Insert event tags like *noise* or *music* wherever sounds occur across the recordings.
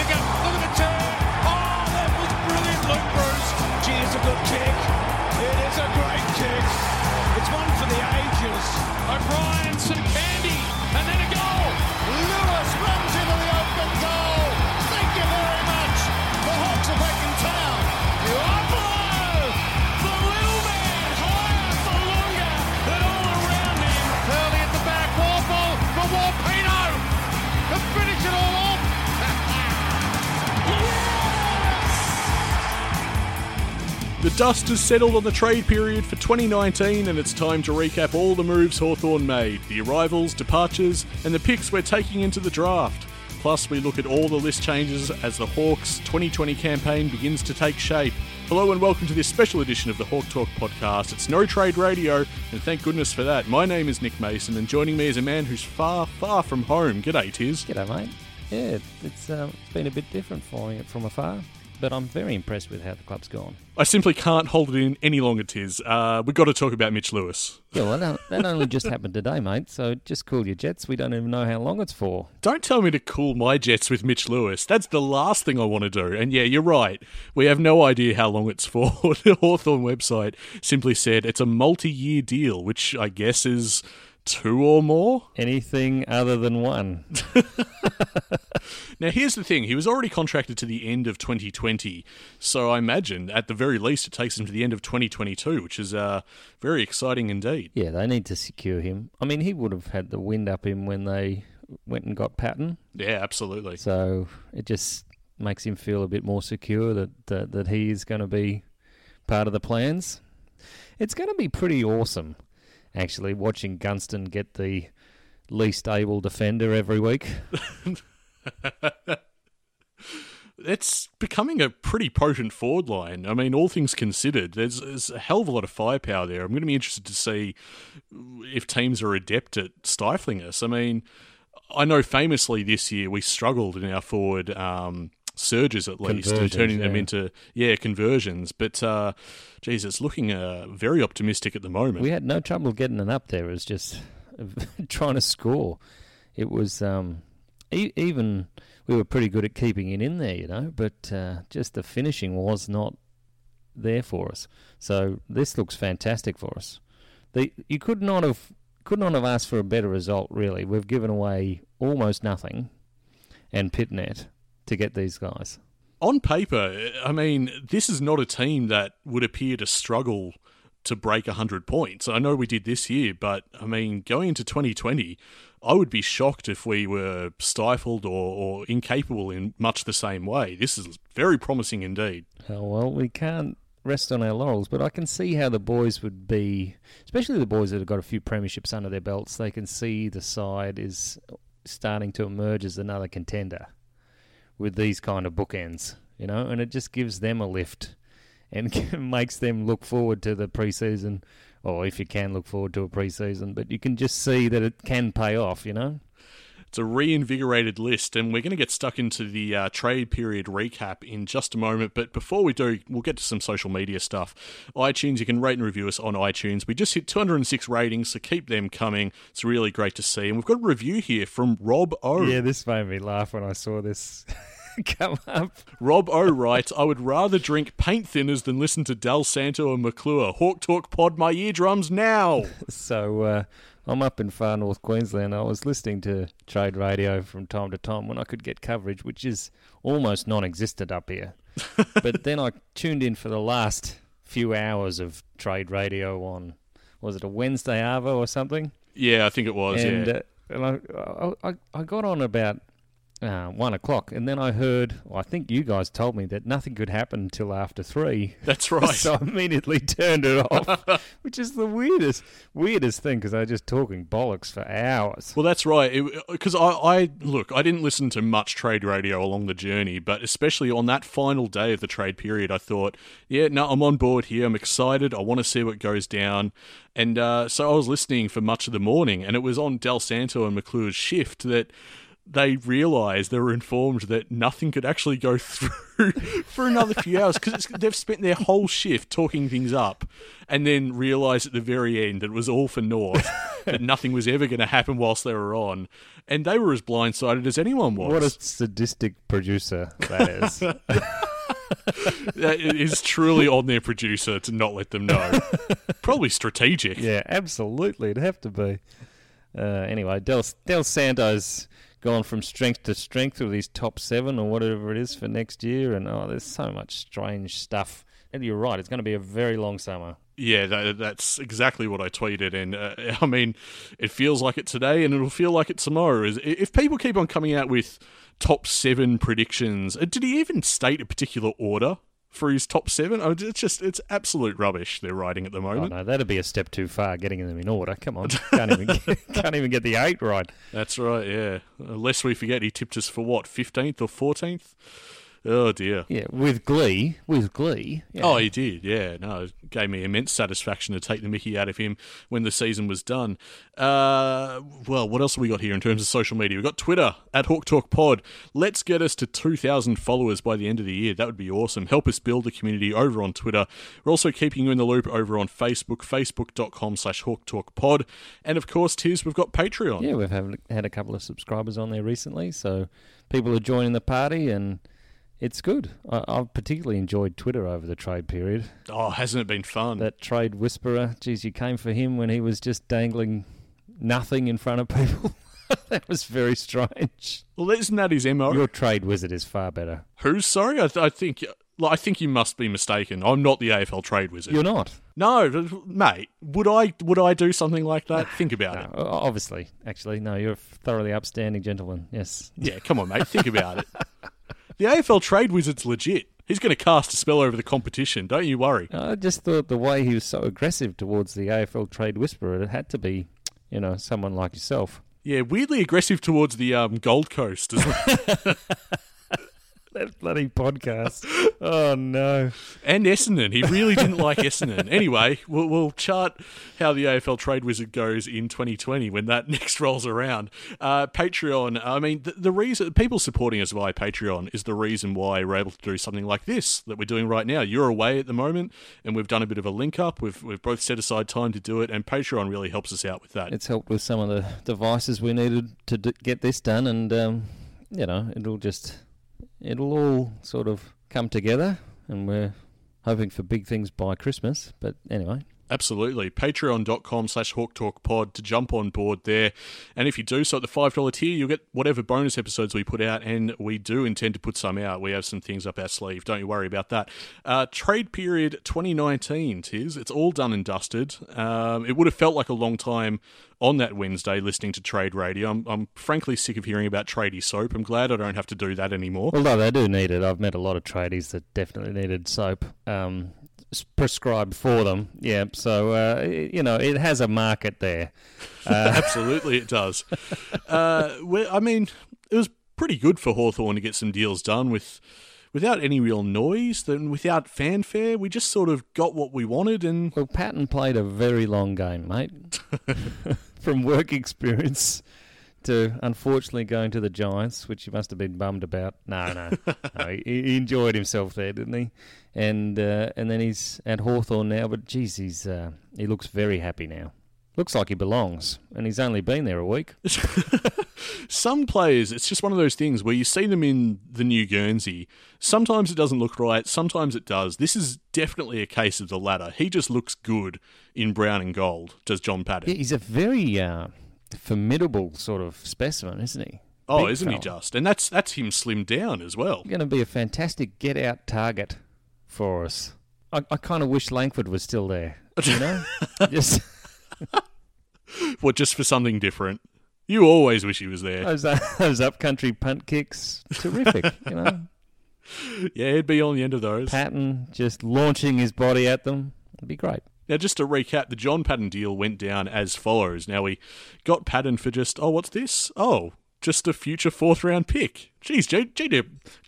Look at the turn. Oh, that was brilliant, Luke Breust. Gee, it's a good kick. It is a great kick. It's one for the ages. O'Brien, some dust has settled on the trade period for 2019, and it's time to recap all the moves Hawthorn made, the arrivals, departures, and the picks we're taking into the draft. Plus, we look at all the list changes as the Hawks 2020 campaign begins to take shape. Hello and welcome to this special edition of the Hawk Talk podcast. It's No Trade Radio, and thank goodness for that. My name is Nick Mason, and joining me is a man who's far, far from home. G'day, Tiz. G'day, mate. Yeah, it's uh, it's been a bit different following it from afar, but I'm very impressed with how the club's gone. I simply can't hold it in any longer, Tiz. Uh, we've got to talk about Mitch Lewis. Yeah, well, that, only just happened today, mate. So just cool your jets. We don't even know how long it's for. Don't tell me to cool my jets with Mitch Lewis. That's the last thing I want to do. And yeah, you're right. We have no idea how long it's for. *laughs* the Hawthorn website simply said it's a multi year deal, which I guess is two or more. Anything other than one. *laughs* Now, here's the thing he was already contracted to the end of 2020. So I imagine at the very least it takes him to the end of 2022, which is uh, very exciting indeed. Yeah, they need to secure him. I mean, he would have had the wind up him when they went and got Patton. Yeah, absolutely. So it just makes him feel a bit more secure that that, that he is going to be part of the plans. It's going to be pretty awesome, actually, watching Gunston get the least able defender every week. *laughs* it's becoming a pretty potent forward line. I mean, all things considered, there's, there's a hell of a lot of firepower there. I'm going to be interested to see if teams are adept at stifling us. I mean, I know famously this year we struggled in our forward um, surges at least, Conversions, turning them into yeah conversions. But uh, geez, it's looking uh, very optimistic at the moment. We had no trouble getting it up there. It was just *laughs* trying to score. It was um, e- even we were pretty good at keeping it in there, you know, but uh, just the finishing was not there for us. So this looks fantastic for us. The you could not have could not have asked for a better result. Really, we've given away almost nothing, and Pittonet to get these guys. on paper, I mean, this is not a team that would appear to struggle to break 100 points. I know we did this year, but I mean, going into 2020, I would be shocked if we were stifled or, or incapable in much the same way. This is very promising indeed. Oh, well, we can't rest on our laurels, but I can see how the boys would be, especially the boys that have got a few premierships under their belts. They can see the side is starting to emerge as another contender with these kind of bookends, you know, and it just gives them a lift and *laughs* makes them look forward to the preseason, or if you can look forward to a preseason, but you can just see that it can pay off, you know. It's a reinvigorated list, and we're going to get stuck into the uh, trade period recap in just a moment. But before we do, we'll get to some social media stuff. iTunes, you can rate and review us on iTunes. We just hit 206 ratings, so keep them coming. It's really great to see. And we've got a review here from Rob O. Yeah, this made me laugh when I saw this *laughs* *laughs* come up. Rob O writes, I would rather drink paint thinners than listen to Del Santo and McClure. Hawk Talk Pod my eardrums now. *laughs* So uh, I'm up in far north Queensland. I was listening to trade radio from time to time when I could get coverage, which is almost non-existent up here. *laughs* but then I tuned in for the last few hours of trade radio on was it a Wednesday Arvo or something? yeah, I think it was. and yeah. uh, and I, I I got on about uh, one o'clock, and then I heard. Well, I think you guys told me that nothing could happen until after three. That's *laughs* right. So I immediately *laughs* turned it off, *laughs* which is the weirdest, weirdest thing because they're just talking bollocks for hours. Well, that's right. Because I, I look, I didn't listen to much trade radio along the journey, but especially on that final day of the trade period, I thought, yeah, no, I'm on board here. I'm excited. I want to see what goes down. And uh, so I was listening for much of the morning, and it was on Del Santo and McClure's shift that they realised they were informed that nothing could actually go *laughs* through for another few hours because they've spent their whole shift talking things up, and then realised at the very end that it was all for naught, *laughs* that nothing was ever going to happen whilst they were on, and they were as blindsided as anyone was. What a sadistic producer that is. *laughs* That is truly on their producer to not let them know. Probably strategic. yeah, absolutely. It'd have to be. Uh, anyway, Del, Del Santo's gone from strength to strength with his top seven or whatever it is for next year. And oh, there's so much strange stuff. And you're right, it's going to be a very long summer. Yeah, that, that's exactly what I tweeted, and uh, *laughs* I mean, it feels like it today, and it'll feel like it tomorrow. Is if people keep on coming out with top seven predictions, uh, did he even state a particular order for his top seven? Oh, it's just it's absolute rubbish they're writing at the Oh moment. no, that'd be a step too far, getting them in order. Come on, *laughs* can't even get, can't even get the eight right. That's right. Yeah, unless we forget, he tipped us for what fifteenth or fourteenth. Oh dear. Yeah, with glee, with glee. Yeah. Oh, he did. Yeah, no, it gave me immense satisfaction to take the Mickey out of him when the season was done. Uh, well, what else have we got here in terms of social media? We've got Twitter at Hawk Talk Pod. Let's get us to 2,000 followers by the end of the year. That would be awesome. Help us build the community over on Twitter. We're also keeping you in the loop over on Facebook, facebook.com slash Hawk Talk Pod. And of course, Tiz, we've got Patreon. Yeah, we've had, had a couple of subscribers on there recently, so people are joining the party, and it's good. I, I've particularly enjoyed Twitter over the trade period. Oh, hasn't it been fun? That trade whisperer, geez, you came for him when he was just dangling nothing in front of people. *laughs* that was very strange. well, isn't that his MO? Your trade wizard is far better. Who's sorry? I, th- I think. I think you must be mistaken. I'm not the AFL trade wizard. You're not. No, mate. Would I would I do something like that? *sighs* Think about No, it. obviously, actually, no. You're a thoroughly upstanding gentleman. Yes. Yeah, come on, mate. Think about it. *laughs* The AFL trade wizard's legit. He's going to cast a spell over the competition. Don't you worry. I just thought the way he was so aggressive towards the AFL trade whisperer, it had to be, you know, someone like yourself. Yeah, weirdly aggressive towards the um, Gold Coast as well. *laughs* *laughs* That bloody podcast. oh no. and Essendon. He really didn't like Essendon. *laughs* Anyway, we'll, we'll chart how the AFL trade wizard goes in 2020 when that *laughs* next rolls around. Uh, Patreon. I mean, the, the reason people supporting us via Patreon is the reason why we're able to do something like this that we're doing right now. You're away at the moment, and we've done a bit of a link up. We've we've both set aside time to do it, and Patreon really helps us out with that. It's helped with some of the devices we needed to d- get this done, and um, you know, it'll just it'll all sort of come together, and we're hoping for big things by Christmas. But anyway, Absolutely. Patreon.com slash Hawk Talk Pod to jump on board there. And if you do so at the $5 tier, you'll get whatever bonus episodes we put out. And we do intend to put some out. We have some things up our sleeve. Don't you worry about that. Uh, trade period 2019, Tiz. It's all done and dusted. Um, it would have felt like a long time on that Wednesday listening to trade radio. I'm, I'm frankly sick of hearing about tradie soap. I'm glad I don't have to do that anymore. although they do need it, I've met a lot of tradies that definitely needed soap. Um, prescribed for them yeah so uh, you know it has a market there *laughs* Absolutely, it does. *laughs* Uh, I mean, it was pretty good for Hawthorn to get some deals done with without any real noise, then without fanfare. We just sort of got what we wanted, and Well, Patton played a very long game, mate. *laughs* From work experience to unfortunately going to the Giants, which he must have been bummed about. No, no, no he, he enjoyed himself there, didn't he? And uh, and then he's at Hawthorn now, but geez, he's uh, he looks very happy now. Looks like he belongs, and he's only been there a week. *laughs* some players, it's just one of those things where you see them in the New Guernsey. Sometimes it doesn't look right, sometimes it does. This is definitely a case of the latter. He just looks good in brown and gold, does John Patton. Yeah, he's a very uh, formidable sort of specimen, isn't he? oh, Big isn't he just? And that's that's him slimmed down as well. going to be a fantastic get out target for us. I, I kind of wish Langford was still there. You know, *laughs* just *laughs* What, just for something different? You always wish he was there. those *laughs* those upcountry punt kicks, terrific. You know, Yeah, he'd be on the end of those. Patton just launching his body at them. It'd be great. Now, just to recap, the John Patton deal went down as follows. Now, we got Patton for just, oh, what's this? Oh, just a future fourth round pick. Geez, G- G-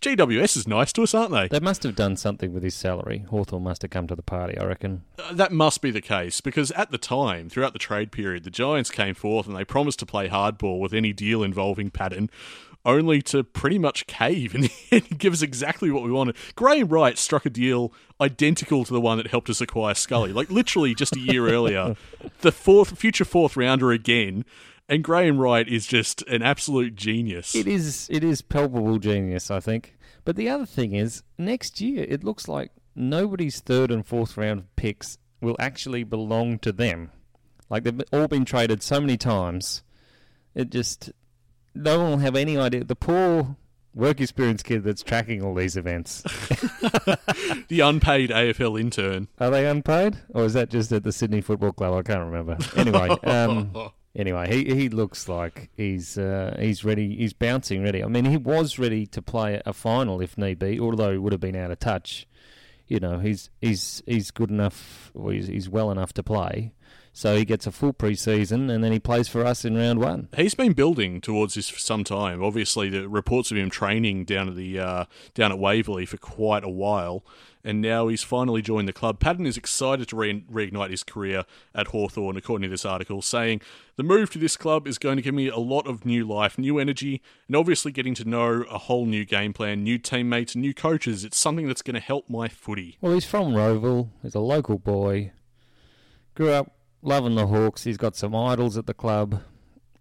GWS is nice to us, aren't they? They must have done something with his salary. Hawthorn must have come to the party, I reckon. Uh, that must be the case because at the time, throughout the trade period, the Giants came forth and they promised to play hardball with any deal involving Patton. only to pretty much cave *laughs* and give us exactly what we wanted. Graham Wright struck a deal identical to the one that helped us acquire Scully, like literally just a year earlier. *laughs* The fourth future fourth rounder again. And Graham Wright is just an absolute genius. It is it is palpable genius, I think. But the other thing is, next year it looks like nobody's third and fourth round picks will actually belong to them. Like they've all been traded so many times. It just no one will have any idea. The poor work experience kid that's tracking all these events. *laughs* the unpaid AFL intern. Are they unpaid, or is that just at the Sydney Football Club? I can't remember. Anyway, um, *laughs* anyway, he he looks like he's uh, he's ready. He's bouncing ready. I mean, he was ready to play a final if need be, although he would have been out of touch. You know, he's he's he's good enough. Or he's, he's well enough to play. So he gets a full preseason and then he plays for us in round one. He's been building towards this for some time. Obviously, the reports of him training down at the uh, down at Waverley for quite a while, and now he's finally joined the club. Patton is excited to re- reignite his career at Hawthorn, according to this article, saying the move to this club is going to give me a lot of new life, new energy, and obviously getting to know a whole new game plan, new teammates, new coaches. It's something that's going to help my footy. Well, he's from Rowville. He's a local boy. Grew up loving the Hawks. He's got some idols at the club.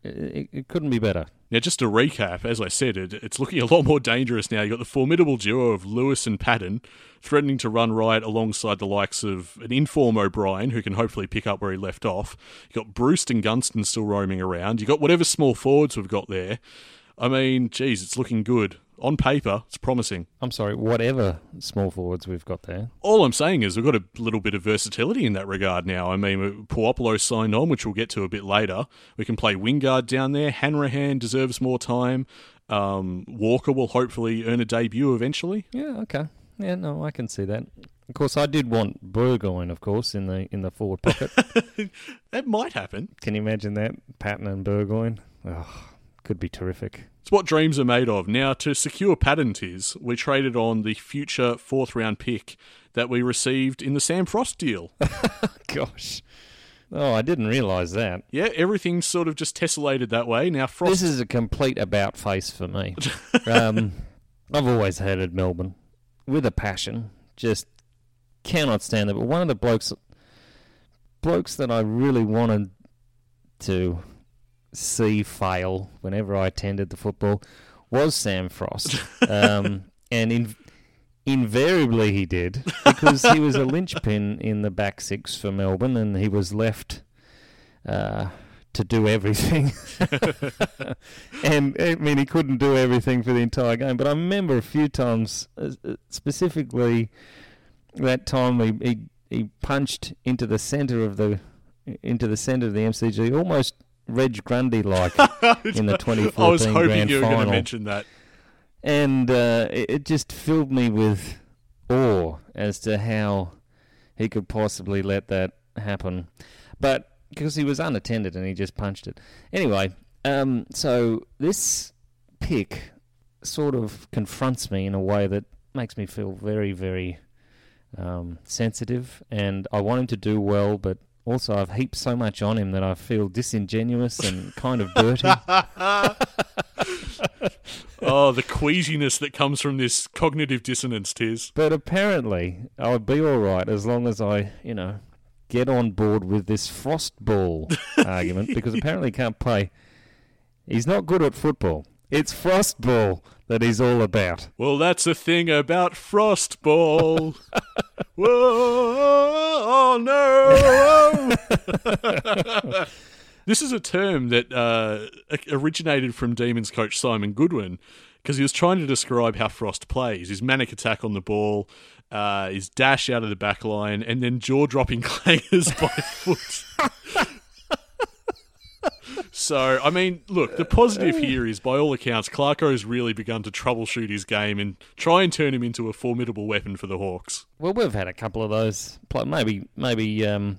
It, it, couldn't be better. Now, just to recap, as I said, it, it's looking a lot more dangerous now. You've got the formidable duo of Lewis and Patton threatening to run riot alongside the likes of an inform O'Brien, who can hopefully pick up where he left off. You've got Breust and Gunston still roaming around. You've got whatever small forwards we've got there. I mean, geez, it's looking good on paper, it's promising. I'm sorry, whatever small forwards we've got there. All I'm saying is we've got a little bit of versatility in that regard now. I mean, Puopolo signed on, which we'll get to a bit later. We can play Wingard down there. Hanrahan deserves more time. Um, Walker will hopefully earn a debut eventually. Yeah, okay. Yeah, no, I can see that. Of course, I did want Burgoyne, of course, in the in the forward pocket. *laughs* that might happen. Can you imagine that? Patton and Burgoyne? Oh, could be terrific. It's what dreams are made of. Now, to secure Patton is, we traded on the future fourth round pick that we received in the Sam Frost deal. *laughs* Gosh. Oh, I didn't realise that. Yeah, everything's sort of just tessellated that way. Now, Frost. This is a complete about face for me. *laughs* um, I've always hated Melbourne with a passion. Just cannot stand it. But one of the blokes, blokes that I really wanted to see fail whenever I attended the football was Sam Frost. *laughs* Um, and in, invariably he did because he was a linchpin in the back six for Melbourne and he was left uh, to do everything. *laughs* and I mean, he couldn't do everything for the entire game, but I remember a few times, uh, specifically that time he, he, he punched into the centre of the into the centre of the MCG almost Reg Grundy like *laughs* in the 2014 I was hoping grand you were going to mention that. And uh, it, it just filled me with awe as to how he could possibly let that happen. But because he was unattended and he just punched it. Anyway, um, so this pick sort of confronts me in a way that makes me feel very, very um, sensitive. And I want him to do well, but also I've heaped so much on him that I feel disingenuous and kind of dirty. *laughs* oh, the queasiness that comes from this cognitive dissonance, Tiz. But apparently, I'll be all right as long as I, you know, get on board with this frost ball *laughs* argument because apparently he can't play. He's not good at football. It's frost ball that he's all about. Well, that's the thing about frost ball. *laughs* Whoa, oh no! *laughs* this is a term that uh, originated from Demons coach Simon Goodwin because he was trying to describe how Frost plays his manic attack on the ball, uh, his dash out of the back line, and then jaw dropping *laughs* clangers by foot. *laughs* So, I mean, look, the positive here is, by all accounts, Clarko has really begun to troubleshoot his game and try and turn him into a formidable weapon for the Hawks. Well, we've had a couple of those. Maybe, maybe um,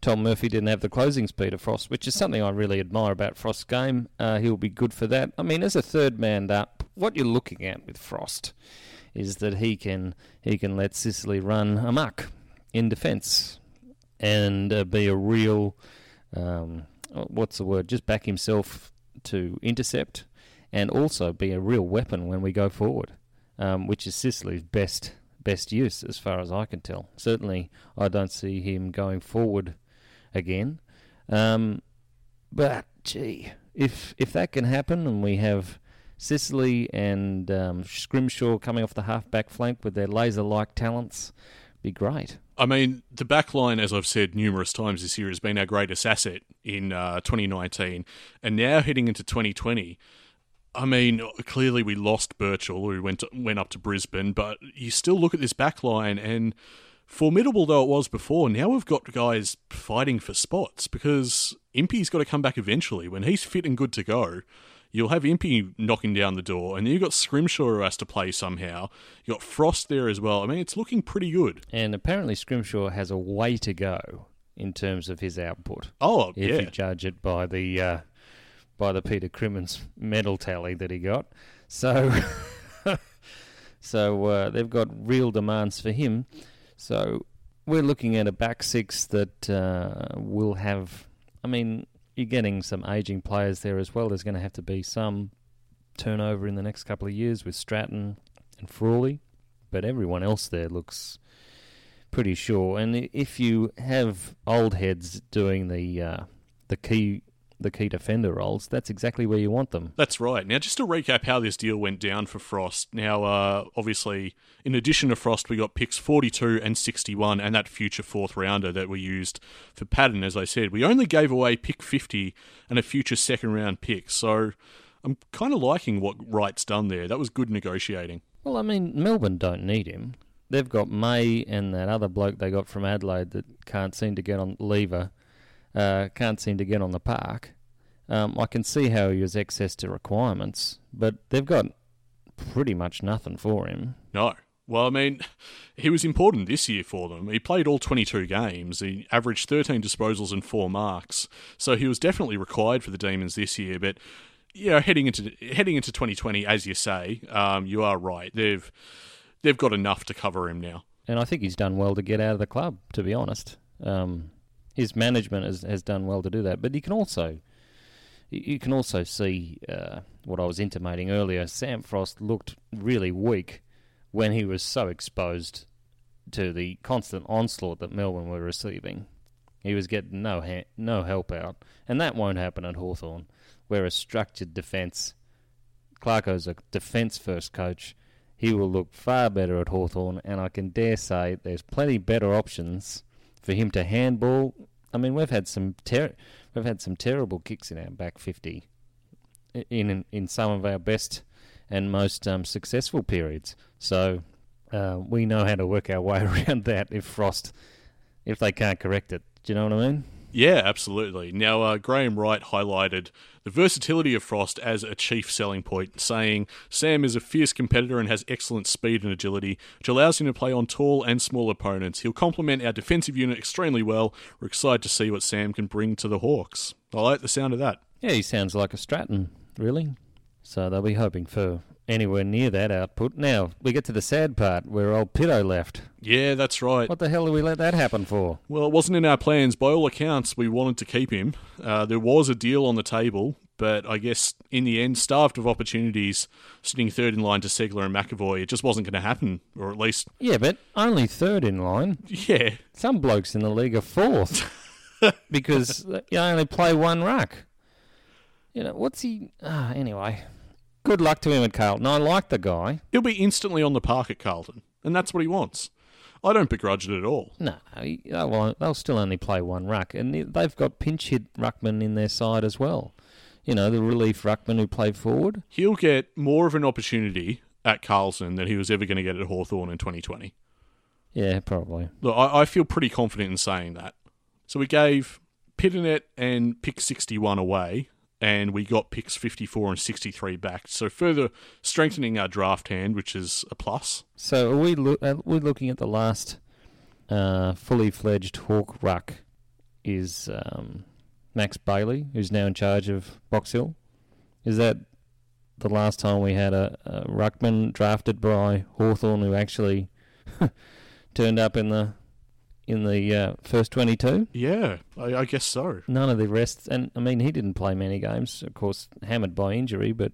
Tom Murphy didn't have the closing speed of Frost, which is something I really admire about Frost's game. Uh, he'll be good for that. I mean, as a third man up, what you're looking at with Frost is that he can he can let Sicily run amok in defence and uh, be a real. Um, what's the word? Just back himself to intercept and also be a real weapon when we go forward, um, which is Sicily's best best use as far as I can tell. Certainly, I don't see him going forward again. Um, but gee, if if that can happen, and we have Sicily and um, Scrimshaw coming off the half-back flank with their laser-like talents, be great. I mean, the back line, as I've said numerous times this year, has been our greatest asset in uh, 2019. And now heading into 2020, I mean, clearly we lost Birchall, who went to, went up to Brisbane, but you still look at this back line, and formidable though it was before, now we've got guys fighting for spots because Impey's got to come back eventually. When he's fit and good to go, you'll have Impey knocking down the door, and then you've got Scrimshaw who has to play somehow. You've got Frost there as well. I mean, it's looking pretty good. And apparently, Scrimshaw has a way to go in terms of his output. Oh, if yeah. you judge it by the uh, by the Peter Crimmins medal tally that he got. So, *laughs* so uh, they've got real demands for him. So we're looking at a back six that uh, will have. I mean, you're getting some aging players there as well. There's going to have to be some turnover in the next couple of years with Stratton and Frawley, but everyone else there looks pretty sure. And if you have old heads doing the uh, the key the key defender roles, that's exactly where you want them. That's right. Now, just to recap how this deal went down for Frost. Now, uh, obviously, in addition to Frost, we got picks 42 and 61 and that future fourth rounder that we used for Patton, as I said. We only gave away pick 50 and a future second round pick. So I'm kind of liking what Wright's done there. That was good negotiating. Well, I mean, Melbourne don't need him. They've got May and that other bloke they got from Adelaide that can't seem to get on lever, uh, can't seem to get on the park. Um, I can see how he has access to requirements, but they've got pretty much nothing for him. No. Well, I mean, *laughs* he was important this year for them. He played all 22 games. He averaged 13 disposals and four marks. So he was definitely required for the Demons this year. But you know, heading into heading into 2020, as you say, um, you are right. They've they've got enough to cover him now. And I think he's done well to get out of the club. To be honest, um, his management has has done well to do that. But he can also you can also see uh, what I was intimating earlier. Sam Frost looked really weak when he was so exposed to the constant onslaught that Melbourne were receiving. He was getting no ha- no help out, and that won't happen at Hawthorn, where a structured defence. Clarko's a defence first coach. He will look far better at Hawthorn, and I can dare say there's plenty better options for him to handball. I mean, we've had some ter- we've had some terrible kicks in our back fifty, in in some of our best and most um, successful periods. So uh, we know how to work our way *laughs* around that if Frost, if they can't correct it. Do you know what I mean? Yeah, absolutely. Now, uh, Graham Wright highlighted the versatility of Frost as a chief selling point, saying Sam is a fierce competitor and has excellent speed and agility, which allows him to play on tall and small opponents. He'll complement our defensive unit extremely well. We're excited to see what Sam can bring to the Hawks. I like the sound of that. Yeah, he sounds like a Stratton, really. So they'll be hoping for anywhere near that output. Now, we get to the sad part where old Pitto left. Yeah, that's right. What the hell did we let that happen for? Well, it wasn't in our plans. By all accounts, we wanted to keep him. Uh, there was a deal on the table, but I guess in the end, starved of opportunities, sitting third in line to Ceglar and McEvoy, it just wasn't going to happen, or at least. Yeah, but only third in line. Yeah. Some blokes in the league are fourth *laughs* because you only play one ruck. You know, what's he. Ah, anyway, good luck to him at Carlton. I like the guy. He'll be instantly on the park at Carlton, and that's what he wants. I don't begrudge it at all. No, he- they'll, they'll still only play one ruck, and they've got pinch hit ruckman in their side as well. You know, the relief ruckman who played forward. He'll get more of an opportunity at Carlton than he was ever going to get at Hawthorn in 2020. Yeah, probably. Look, I, I feel pretty confident in saying that. So we gave Pittonet and pick 61 away, and we got picks 54 and 63 back. So further strengthening our draft hand, which is a plus. So are we lo- are we looking at the last uh, fully fledged Hawk ruck is um, Max Bailey, who's now in charge of Box Hill. Is that the last time we had a, a ruckman drafted by Hawthorn who actually *laughs* turned up in the in the uh, first twenty two? Yeah, I, I guess so. None of the rest, and I mean he didn't play many games, of course, hammered by injury, but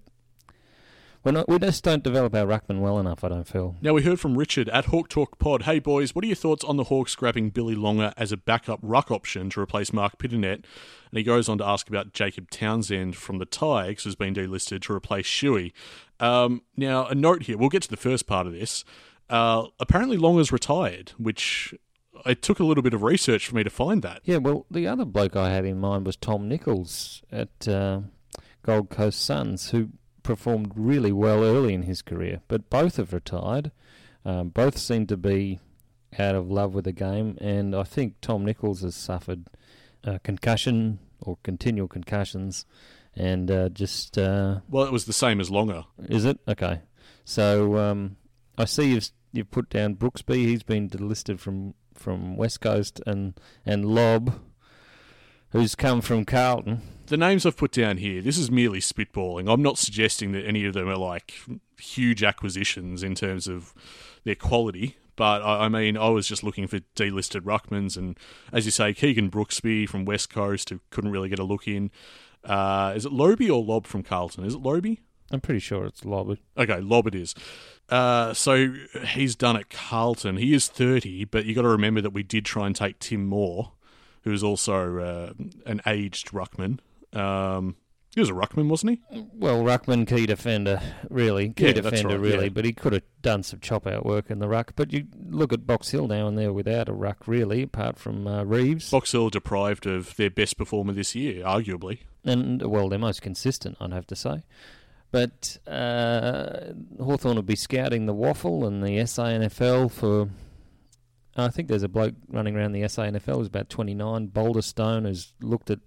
We're not, we just don't develop our ruckman well enough. I don't feel. Now we heard from Richard at Hawk Talk Pod. Hey boys, what are your thoughts on the Hawks grabbing Billy Longer as a backup ruck option to replace Mark Pittonet? And he goes on to ask about Jacob Townsend from the Tigers, who's been delisted to replace Shuey. Um, now a note here. We'll get to the first part of this. Uh, apparently Longer's retired, which it took a little bit of research for me to find that. Yeah, well, the other bloke I had in mind was Tom Nichols at uh, Gold Coast Suns, who performed really well early in his career, but both have retired. Um, both seem to be out of love with the game, and I think Tom Nichols has suffered uh, concussion or continual concussions, and uh, just uh, Well, it was the same as Longer. is it okay? So um, I see you've you've put down Brooksby. He's been delisted from from West Coast, and and Lob, who's come from Carlton. The names I've put down here, this is merely spitballing. I'm not suggesting that any of them are like huge acquisitions in terms of their quality. But I I mean, I was just looking for delisted ruckmans, and as you say, Keegan Brooksby from West Coast, who couldn't really get a look in. Uh, is it Loby or Lob from Carlton? Is it Loby? I'm pretty sure it's Lob. Okay, Lob it is. Uh, so he's done at Carlton. He is 30, but you got to remember that we did try and take Tim Moore, who is also uh, an aged ruckman. Um, he was a ruckman, wasn't he? Well, ruckman key defender, really key Yeah, defender, right, really. yeah. But he could have done some chop out work in the ruck. But you look at Box Hill now, and they're without a ruck, really, apart from uh, Reeves. Box Hill deprived of their best performer this year, arguably. and well, they're most consistent, I'd have to say. But uh, Hawthorn will be scouting the WAFL and the SANFL for. I think there's a bloke running around the SANFL who's about 29. Boulder Stone has looked at.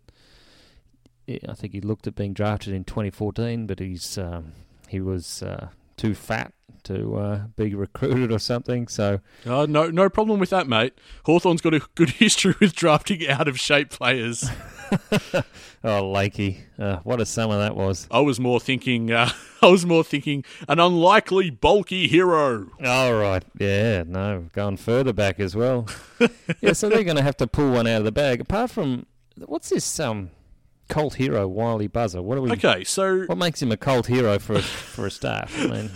I think he looked at being drafted in 2014, but he's um, he was uh, too fat to uh, be recruited or something. So Uh, no, no problem with that, mate. Hawthorn's got a good history with drafting out of shape players. *laughs* *laughs* oh, Lakey, uh, what a summer that was! I was more thinking. Uh, *laughs* I was more thinking an unlikely bulky hero. All right. Yeah, no, going further back as well. yeah, so they're going to have to pull one out of the bag. Apart from what's this um cult hero Wylie Buzza? What are we? Okay, so What makes him a cult hero for a, for a start? I mean,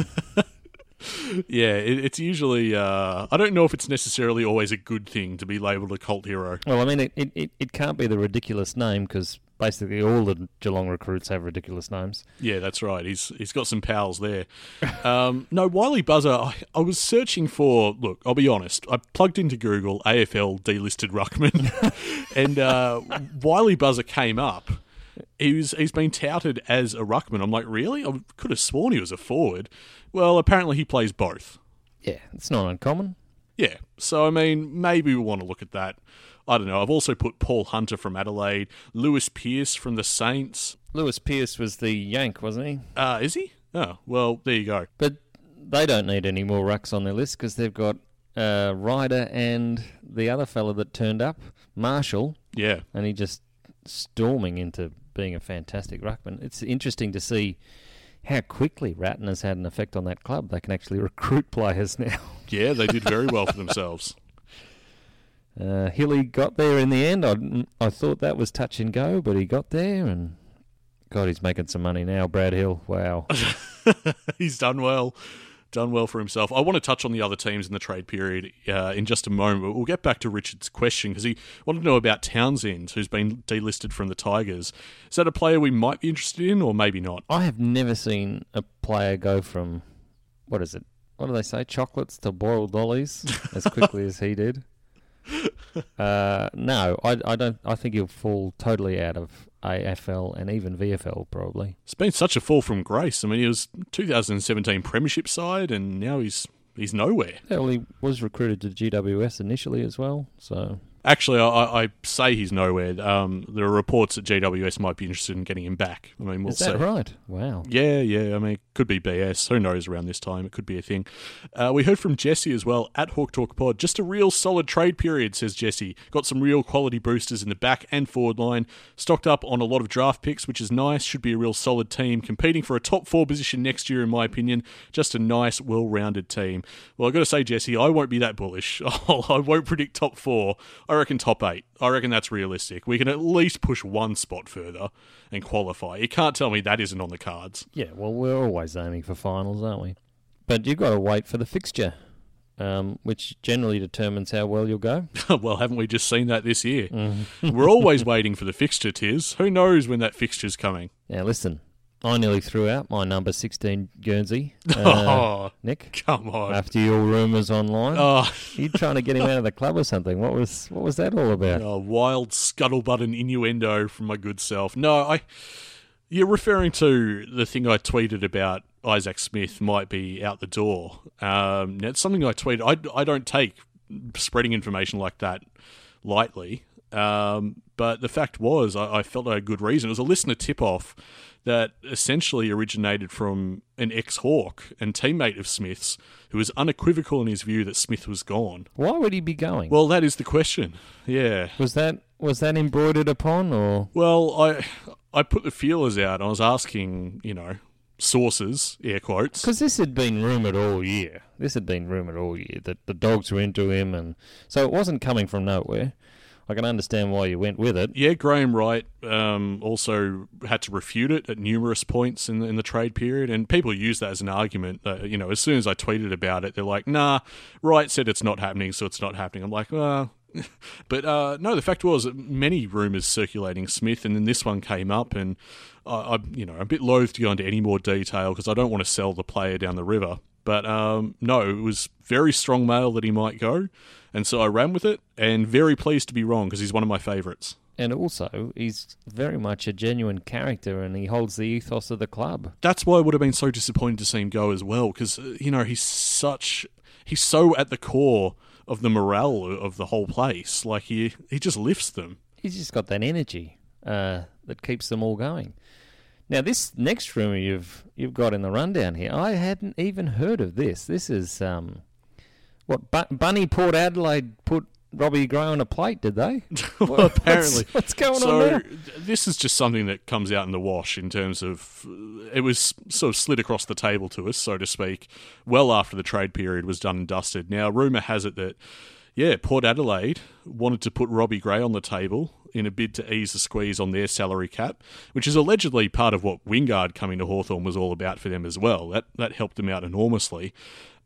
yeah, it, it's usually. Uh, I don't know if it's necessarily always a good thing to be labelled a cult hero. well, I mean, it, it, it, can't be the ridiculous name because basically all the Geelong recruits have ridiculous names. Yeah, that's right. He's he's got some pals there. Um, *laughs* no, Wylie Buzza. I, I was searching for. Look, I'll be honest. I plugged into Google AFL delisted ruckman, *laughs* and uh, Wylie Buzza came up. He was he's been touted as a ruckman. I'm like, really? I could have sworn he was a forward. Well, apparently he plays both. Yeah, it's not uncommon. Yeah. So I mean, maybe we want to look at that. I don't know. I've also put Paul Hunter from Adelaide, Lewis Pierce from the Saints. Lewis Pierce was the Yank, wasn't he? Uh, is he? Oh, well, there you go. But they don't need any more rucks on their list because they've got uh, Ryder and the other fella that turned up, Marshall, Yeah. and he just storming into being a fantastic ruckman. It's interesting to see how quickly Ratten has had an effect on that club. They can actually *laughs* recruit players now. Yeah, they did very well for themselves. *laughs* Uh, Hilly got there in the end. I, I thought that was touch and go, but he got there, and God, he's making some money now. Brad Hill, wow. *laughs* He's done well. Done well for himself. I want to touch on the other teams in the trade period uh, in just a moment, but we'll get back to Richard's question because he wanted to know about Townsend, who's been delisted from the Tigers. Is that a player we might be interested in, or maybe not? I have never seen a player go from what is it? What do they say? Chocolates to boiled lollies as quickly *laughs* as he did. *laughs* Uh, no, I, I don't. I think he'll fall totally out of AFL and even VFL probably. It's been such a fall from grace. I mean, he was 2017 Premiership side, and now he's he's nowhere. Well, he was recruited to GWS initially as well. So Actually, I, I say he's nowhere. Um, there are reports that GWS might be interested in getting him back. I mean, we'll is that see. right? Wow. Yeah, yeah. I mean, it could be BS. Who knows around this time? It could be a thing. Uh, we heard from Jesse as well at Hawk Talk Pod. Just a real solid trade period, says Jesse. Got some real quality boosters in the back and forward line. Stocked up on a lot of draft picks, which is nice. Should be a real solid team. Competing for a top four position next year, in my opinion. Just a nice, well rounded team. Well, I've got to say, Jesse, I won't be that bullish. *laughs* I won't predict top four. I reckon top eight. I reckon that's realistic. We can at least push one spot further and qualify. You can't tell me that isn't on the cards. Yeah, well, we're always aiming for finals, aren't we? But you've got to wait for the fixture, um, which generally determines how well you'll go. *laughs* well, haven't we just seen that this year? We're always waiting for the fixture, Tiz. Who knows when that fixture's coming? Now, listen, I nearly threw out my number 16 Guernsey, *laughs* uh, oh, Nick, come on. after your rumours online. Oh, You trying to get him out of the club or something? What was what was that all about? oh, wild scuttlebutt and innuendo from my good self. No, I. You're referring to the thing I tweeted about Isaac Smith might be out the door. Um, it's something I tweeted. I, I don't take spreading information like that lightly. Um, but the fact was, I, I felt I had good reason. It was a listener tip off that essentially originated from an ex Hawk and teammate of Smith's who was unequivocal in his view that Smith was gone. Why would he be going? Well, that is the question. Yeah. was that was that embroidered upon or Well, I I put the feelers out. I was asking, you know, sources, air quotes. because this had been rumoured all year. This had been rumoured all year that the dogs were into him, and so it wasn't coming from nowhere. I can understand why you went with it. Yeah, Graham Wright um, also had to refute it at numerous points in the, in the trade period, and people use that as an argument. That, you know, as soon as I tweeted about it, they're like, "Nah, Wright said it's not happening, so it's not happening." I'm like, "Well." *laughs* But uh, no, the fact was many rumours circulating Smith, and then this one came up, and I, I you know, I'm a bit loath to go into any more detail because I don't want to sell the player down the river. But um, no, it was very strong mail that he might go, and so I ran with it, and very pleased to be wrong because he's one of my favourites. And also, he's very much a genuine character, and he holds the ethos of the club. That's why I would have been so disappointed to see him go as well because you know he's such he's so at the core of the morale of the whole place. Like he he just lifts them. He's just got that energy uh, that keeps them all going. Now, this next rumor you've you've got in the rundown here, I hadn't even heard of this. This is um, what Bu- Bunny Port Adelaide put Robbie Gray on a plate, did they? *laughs* well, apparently. what's, going so on there? th- this is just something that comes out in the wash in terms of it was sort of slid across the table to us, so to speak, well after the trade period was done and dusted. Now, rumor has it that yeah, Port Adelaide wanted to put Robbie Gray on the table in a bid to ease the squeeze on their salary cap, which is allegedly part of what Wingard coming to Hawthorn was all about for them as well. That that helped them out enormously.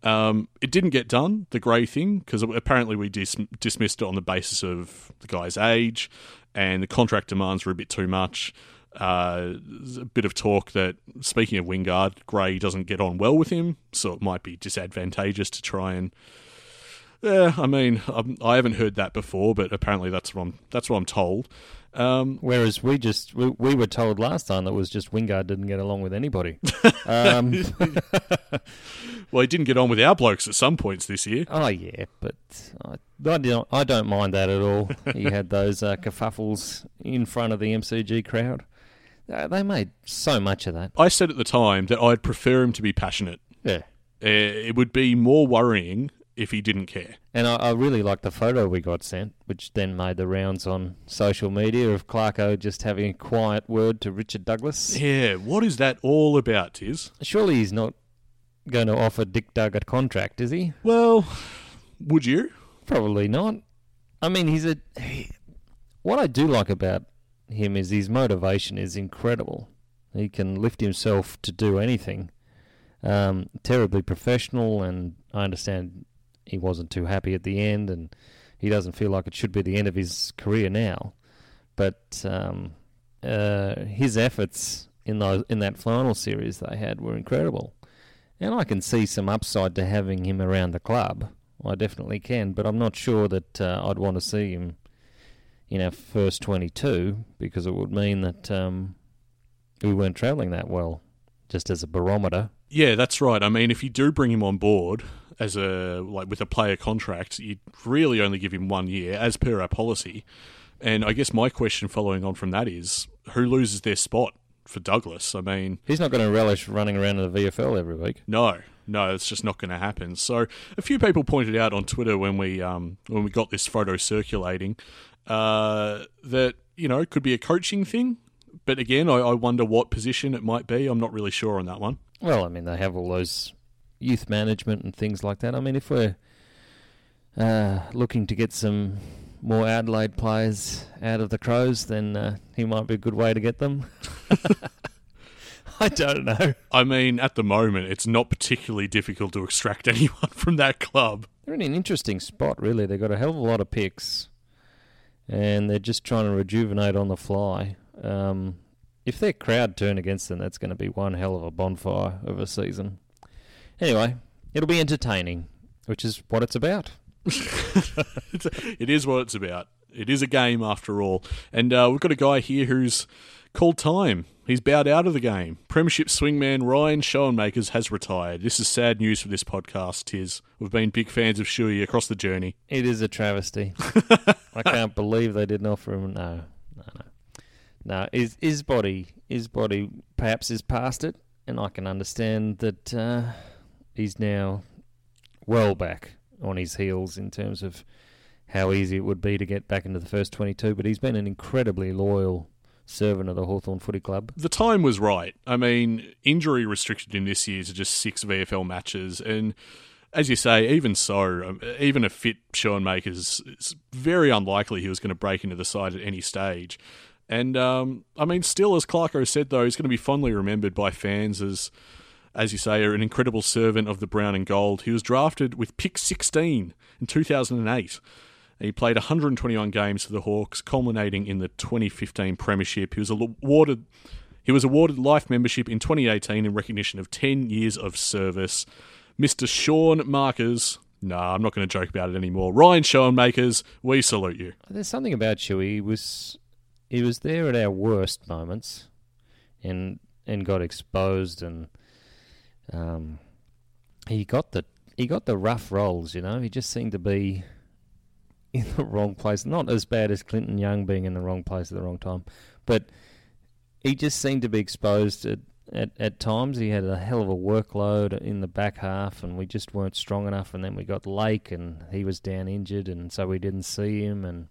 Um, it didn't get done, the Gray thing, because apparently we dis- dismissed it on the basis of the guy's age and the contract demands were a bit too much. Uh, a bit of talk that, speaking of Wingard, Gray doesn't get on well with him, so it might be disadvantageous to try and. Yeah, I mean, I'm, I haven't heard that before, but apparently that's what I'm that's what I'm told. Um, Whereas we just we, we were told last time that was just Wingard didn't get along with anybody. *laughs* um, *laughs* well, he didn't get on with our blokes at some points this year. oh yeah, but I, I don't I don't mind that at all. he *laughs* had those uh, kerfuffles in front of the MCG crowd. Uh, they made so much of that. I said at the time that I'd prefer him to be passionate. Yeah. Uh, it would be more worrying if he didn't care. And I, I really like the photo we got sent, which then made the rounds on social media of Clarko just having a quiet word to Richard Douglas. Yeah, what is that all about, Tiz? Surely he's not going to offer Dick Dug a contract, is he? Well, would you? Probably not. I mean, he's a. He, what I do like about him is his motivation is incredible. He can lift himself to do anything. Um, terribly professional, and I understand he wasn't too happy at the end, and he doesn't feel like it should be the end of his career now. But um, uh, his efforts in those in that final series they had were incredible, and I can see some upside to having him around the club. I definitely can, but I'm not sure that uh, I'd want to see him in our first 22 because it would mean that um, we weren't travelling that well, just as a barometer. Yeah, that's right. I mean, if you do bring him on board as a like with a player contract, you'd really only give him one year, as per our policy. And I guess my question following on from that is, who loses their spot for Douglas? I mean, He's not going to relish running around in the VFL every week. no, no, it's just not going to happen. So a few people pointed out on Twitter when we um, when we got this photo circulating uh, that you know it could be a coaching thing. But again, I, I wonder what position it might be. I'm not really sure on that one. Well, I mean, they have all those youth management and things like that. I mean, if we're uh, looking to get some more Adelaide players out of the Crows, then uh, he might be a good way to get them. *laughs* *laughs* I don't know. I mean, at the moment, it's not particularly difficult to extract *laughs* anyone from that club. They're in an interesting spot, really. They've got a hell of a lot of picks, and they're just trying to rejuvenate on the fly. Um, if their crowd turn against them, that's going to be one hell of a bonfire of a season. Anyway, it'll be entertaining, which is what it's about. *laughs* it is what it's about. It is a game after all. And uh, we've got a guy here who's called time. He's bowed out of the game. Premiership swingman Ryan Schoenmakers has retired. This is sad news for this podcast, Tiz. We've been big fans of Shuey across the journey. It is a travesty. *laughs* I can't believe they didn't offer him. No, no, no. No, his, his body, his body perhaps is past it, and I can understand that uh, he's now well back on his heels in terms of how easy it would be to get back into the first 22. But he's been an incredibly loyal servant of the Hawthorn Footy Club. The time was right. I mean, injury restricted him this year to just six VFL matches. And as you say, even so, um, even a fit Sean Makers, it's very unlikely he was going to break into the side at any stage. And um, I mean, still, as Clarko said, though, he's going to be fondly remembered by fans as, as you say, an incredible servant of the brown and gold. He was drafted with pick 16 in 2008. He played 121 games for the Hawks, culminating in the 2015 Premiership. He was awarded he was awarded life membership in 2018 in recognition of 10 years of service. Mr. Sean Markers, nah, I'm not going to joke about it anymore. Ryan Schoenmakers, we salute you. There's something about Shuey. He was he was there at our worst moments, and and got exposed, and um, he got the he got the rough rolls. You know, he just seemed to be *laughs* in the wrong place. Not as bad as Clinton Young being in the wrong place at the wrong time, but he just seemed to be exposed at, at, at times. He had a hell of a workload in the back half, and we just weren't strong enough. And then we got Lake, and he was down injured, and so we didn't see him. And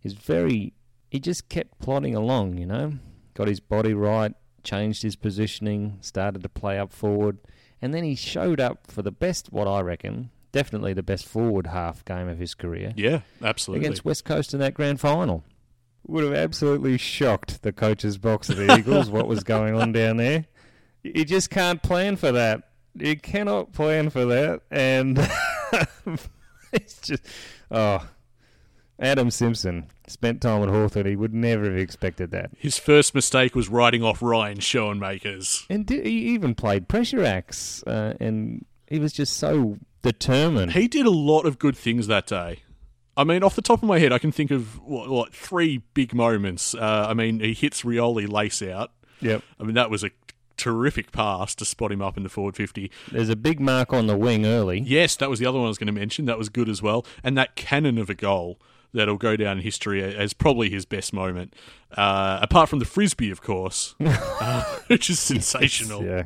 he's very, he just kept plodding along, you know, got his body right, changed his positioning, started to play up forward. And then he showed up for the best, what I reckon, definitely the best forward half game of his career. Yeah, absolutely. Against West Coast in that grand final. Would have absolutely shocked the coach's box of the Eagles what was going on down there. You just can't plan for that. You cannot plan for that. And *laughs* it's just, oh, Adam Simpson spent time at Hawthorn. He would never have expected that. His first mistake was writing off Ryan Schoenmakers. And he even played pressure acts. Uh, and he was just so determined. He did a lot of good things that day. I mean, off the top of my head, I can think of what, what three big moments. Uh, I mean, he hits Rioli lace out. Yep. I mean, that was a terrific pass to spot him up in the forward 50. There's a big mark on the wing early. Yes, that was the other one I was going to mention. That was good as well. And that cannon of a goal that'll go down in history as probably his best moment. Uh, apart from the frisbee, of course, *laughs* uh, *laughs* which is sensational. Yeah.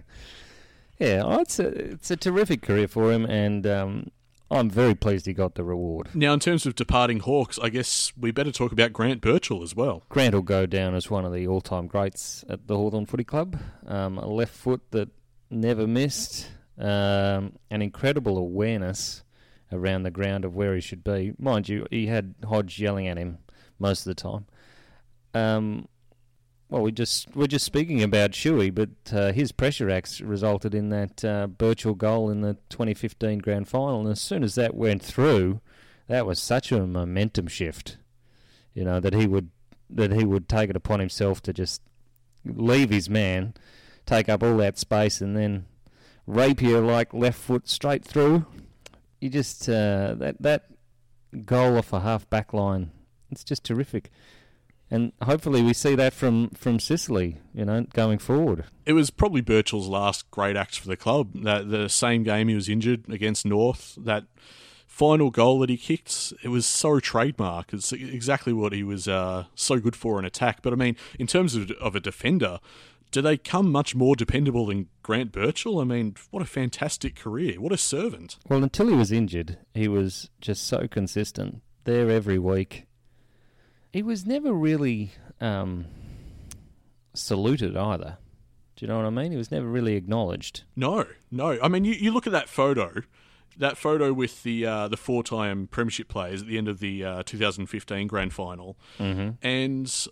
Yeah, oh, it's a it's a terrific career for him, and um, I'm very pleased he got the reward. Now, in terms of departing Hawks, I guess we better talk about Grant Birchall as well. Grant will go down as one of the all-time greats at the Hawthorn Footy Club. Um, a left foot that never missed, um, an incredible awareness around the ground of where he should be. Mind you, he had Hodge yelling at him most of the time. Um, well, we just we're just speaking about Shuey, but uh, his pressure acts resulted in that uh, Birchall goal in the 2015 Grand Final, and as soon as that went through, that was such a momentum shift, you know, that he would that he would take it upon himself to just leave his man, take up all that space, and then rapier like left foot straight through. You just uh, that that goal off a half back line, it's just terrific and hopefully we see that from from Sicily, you know, going forward. It was probably Birchall's last great act for the club. That the same game he was injured against North, that final goal that he kicked, it was so trademark. It's exactly what he was uh, so good for in attack. But I mean, in terms of, of a defender, do they come much more dependable than Grant Birchall? I mean, what a fantastic career! What a servant. Well, until he was injured, he was just so consistent. There every week he was never really um, saluted either. Do you know what I mean? He was never really acknowledged. No, no. I mean, you, you look at that photo. that photo with the uh, the four time premiership players at the end of the uh, 2015 grand final, Mm-hmm. and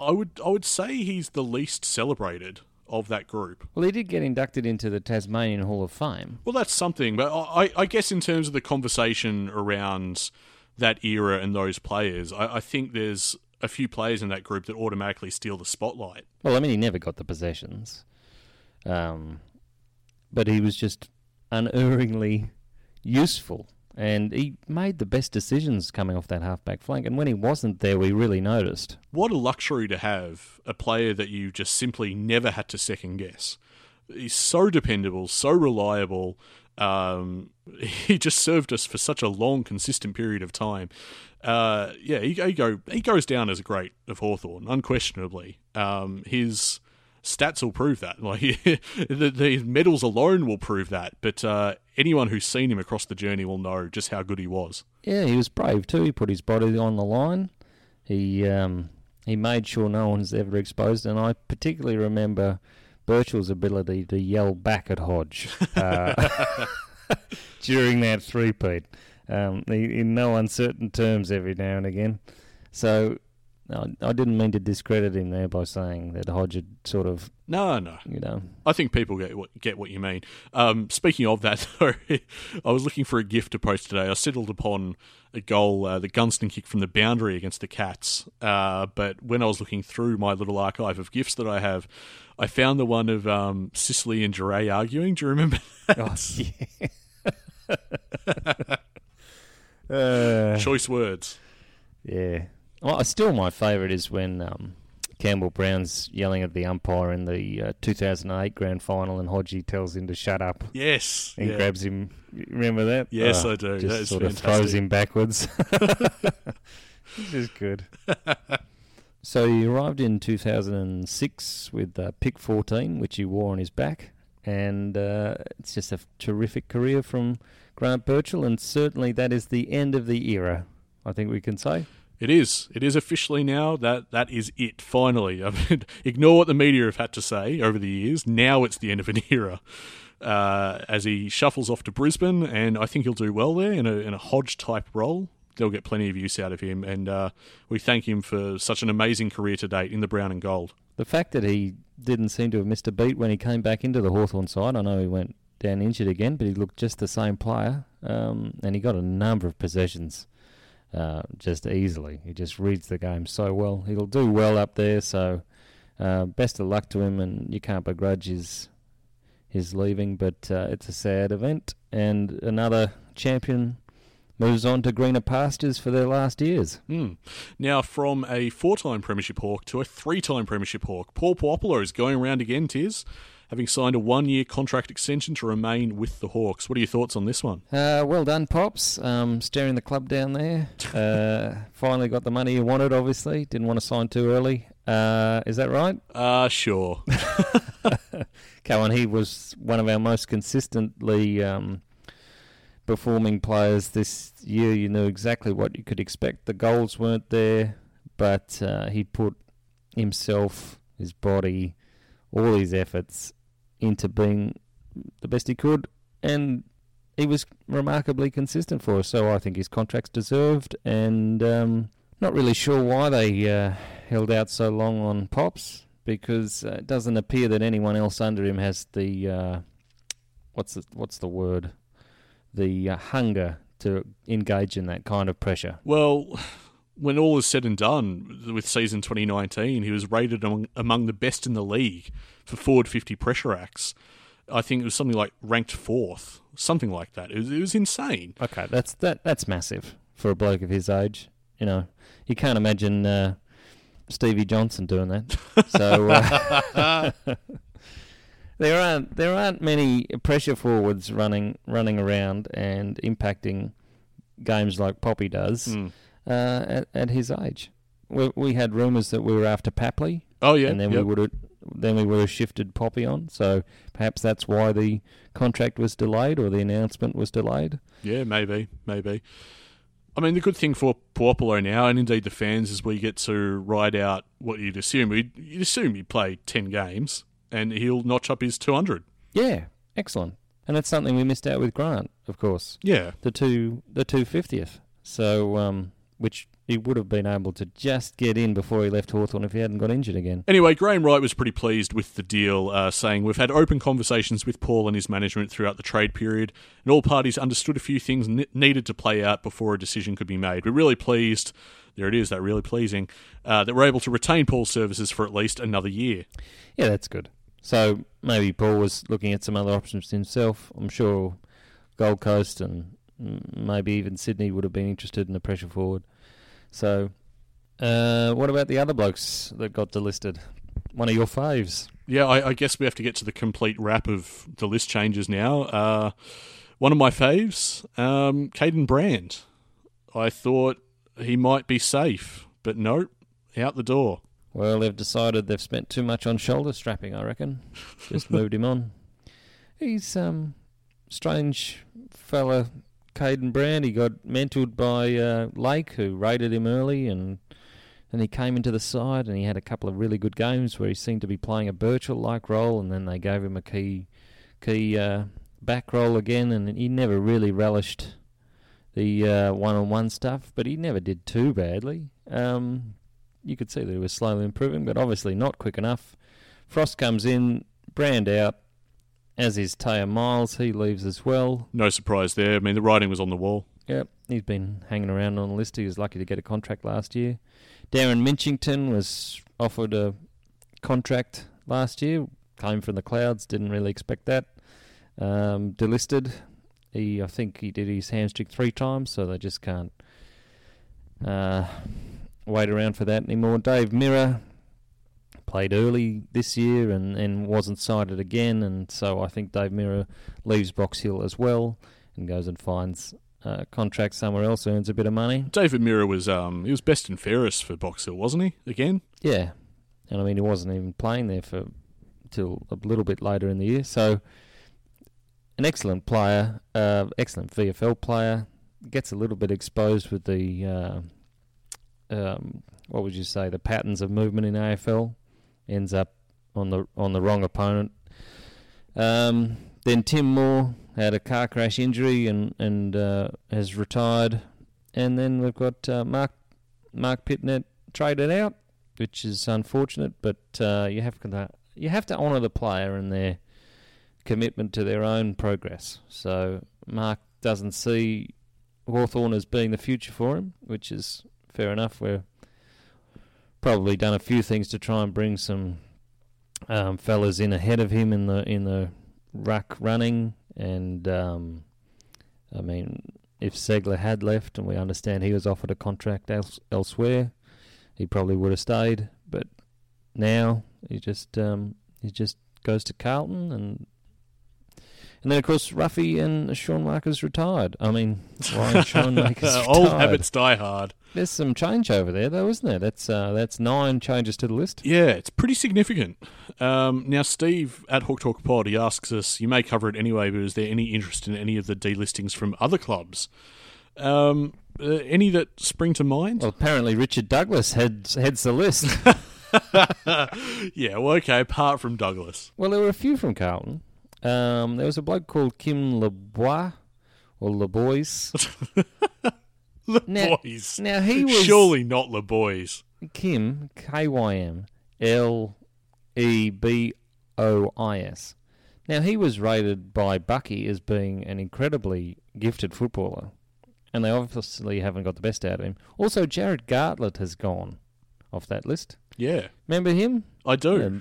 I would I would say he's the least celebrated of that group. Well, he did get inducted into the Tasmanian Hall of Fame. Well, that's something, but I, I guess in terms of the conversation around that era and those players, I, I think there's a few players in that group that automatically steal the spotlight. Well, I mean, he never got the possessions, um, but he was just unerringly useful, and he made the best decisions coming off that halfback flank. And when he wasn't there, we really noticed. What a luxury to have a player that you just simply never had to second guess. He's so dependable, so reliable. Um, *laughs* he just served us for such a long, consistent period of time. Uh, yeah, he, he go he goes down as a great of Hawthorn, unquestionably. Um, his stats will prove that. *laughs* Like the, the medals alone will prove that. But uh, anyone who's seen him across the journey will know just how good he was. Yeah, he was brave too. He put his body on the line. He um, he made sure no one's ever exposed, and I particularly remember Birchall's ability to yell back at Hodge uh, *laughs* *laughs* during that three-peat um, in no uncertain terms every now and again. So I, I didn't mean to discredit him there by saying that Hodge had sort of, No, no. you know, I think people get what get what you mean. Um, speaking of that, *laughs* though, I was looking for a gift to post today. I settled upon a goal, uh, the Gunston kick from the boundary against the Cats. Uh, but when I was looking through my little archive of gifts that I have, I found the one of um, Sicily and Jure arguing. Do you remember? *laughs* oh, *laughs* yeah. uh, Choice words. Yeah. Well, still my favourite is when um, Campbell Brown's yelling at the umpire in the uh, 2008 grand final and Hodgie tells him to shut up Yes. and yeah. grabs him. Remember that? Yes, Oh, I do. Just sort of throws him backwards. *laughs* *laughs* Which is good. so he arrived in 2006 with uh, pick 14, which he wore on his back. And uh, it's just a terrific career from Grant Birchall, and certainly that is the end of the era, I think we can say. It is. It is officially now. That that is it. Finally, I *laughs* mean, ignore what the media have had to say over the years. Now it's the end of an *laughs* era. Uh, as he shuffles off to Brisbane, and I think he'll do well there in a in a Hodge type role. They'll get plenty of use out of him, and uh, we thank him for such an amazing career to date in the brown and gold. The fact that he didn't seem to have missed a beat when he came back into the Hawthorn side, I know he went down injured again, but he looked just the same player, um, and he got a number of possessions uh, just easily. He just reads the game so well. He'll do well up there, so uh, best of luck to him, and you can't begrudge his his leaving, but uh, it's a sad event, and another champion moves on to greener pastures for their last years. Hmm. Now, from a four-time Premiership Hawk to a three-time Premiership Hawk, Paul Puopolo is going around again, Tiz, having signed a one-year contract extension to remain with the Hawks. What are your thoughts on this one? Uh, well done, Pops. Um, staring the club down there. *laughs* Uh, finally got the money you wanted, obviously. Didn't want to sign too early. Uh, is that right? Uh, sure. *laughs* *laughs* Come on, he was one of our most consistently um, performing players this year. You knew exactly what you could expect. The goals weren't there, but uh, he put himself, his body, all his efforts into being the best he could, and he was remarkably consistent for us. So I think his contract's deserved, and um, not really sure why they uh, held out so long on Pops because uh, it doesn't appear that anyone else under him has the uh, what's the, what's the word the uh, hunger to engage in that kind of pressure. Well, when all is said and done with season 2019, he was rated among, among the best in the league for forward 50 pressure acts. I think it was something like ranked fourth, something like that. It was, it was insane. Okay, that's that that's massive for a bloke of his age. You know, you can't imagine uh, Stevie Johnson doing that. So uh, *laughs* there aren't there aren't many pressure forwards running running around and impacting games like Poppy does Mm. Uh, at, at his age. We, we had rumours that we were after Papley, Oh, yeah. and then yep. we would have then we would have shifted Poppy on. So perhaps that's why the contract was delayed or the announcement was delayed. Yeah, maybe, maybe. I mean, the good thing for Puopolo now, and indeed the fans, is we get to ride out what you'd assume. We'd, you'd assume he'd play 10 games, and he'll notch up his 200. Yeah, excellent. and that's something we missed out with Grant, of course. Yeah. The two, the two fiftieth. So, um, which he would have been able to just get in before he left Hawthorn if he hadn't got injured again. Anyway, Graham Wright was pretty pleased with the deal, uh, saying, We've had open conversations with Paul and his management throughout the trade period, and all parties understood a few things ne- needed to play out before a decision could be made. We're really pleased, there it is, that really pleasing, uh, that we're able to retain Paul's services for at least another year. Yeah, that's good. So maybe Paul was looking at some other options himself. I'm sure Gold Coast and maybe even Sydney would have been interested in a pressure forward. So, uh, what about the other blokes that got delisted? One of your faves. Yeah, I, I guess we have to get to the complete wrap of the list changes now. Uh, one of my faves, um, Kaiden Brand. I thought he might be safe, but nope, out the door. Well, they've decided they've spent too much on shoulder strapping. I reckon. Just *laughs* moved him on. He's um strange fella, Kaiden Brand. He got mentored by uh, Lake, who rated him early, and then he came into the side and he had a couple of really good games where he seemed to be playing a Birchall-like role, and then they gave him a key key uh, back role again, and he never really relished the uh, one-on-one stuff, but he never did too badly. Um, you could see that he was slowly improving, but obviously not quick enough. Frost comes in, Brand out, as is Teia Miles. He leaves as well. No surprise there. I mean, the writing was on the wall. Yep, he's been hanging around on the list. He was lucky to get a contract last year. Darren Minchington was offered a contract last year. Came from the clouds. Didn't really expect that. Um, delisted. He, I think, he did his hamstring three times, so they just can't uh, wait around for that anymore. Dave Mirra played early this year and, and wasn't sighted again, and so I think Dave Mirra leaves Box Hill as well and goes and finds a contract somewhere else, earns a bit of money. David Mirra was um, he was best and fairest for Box Hill, wasn't he? Again, Yeah, and I mean he wasn't even playing there for till a little bit later in the year. So an excellent player, uh, excellent VFL player. Gets a little bit exposed with the uh, um, what would you say the patterns of movement in AFL. Ends up on the on the wrong opponent. Um, then Tim Moore had a car crash injury and and uh, has retired. And then we've got uh, Mark Mark Pittonet traded out which is unfortunate. But uh, you have to you have to honour the player and their commitment to their own progress. So Mark doesn't see Hawthorn as being the future for him, which is fair enough. We're probably done a few things to try and bring some um, fellas in ahead of him in the in the ruck running, and um, I mean, if Ceglar had left, and we understand he was offered a contract else, elsewhere, he probably would have stayed. But now he just um, he just goes to Carlton, and and then of course Ruffy and Sean Markers retired. I mean, why are Sean Markers old habits die hard. There's some change over there, though, isn't there? That's uh, that's nine changes to the list. Yeah, it's pretty significant. Um, now, Steve at Hawk Talk Pod, he asks us, you may cover it anyway, but is there any interest in any of the delistings from other clubs? Um, uh, any that spring to mind? Well, apparently Richard Douglas heads heads the list. *laughs* yeah, well, okay, apart from Douglas. well, there were a few from Carlton. Um, there was a bloke called Kym Lebois or Lebois. *laughs* The Now- Now he was Surely not the boys. Kim K Y M L E B O I S. Now he was rated by Bucky as being an incredibly gifted footballer, and they obviously haven't got the best out of him. Also, Jarrod Garlett has gone off that list. Yeah, Remember him? I do.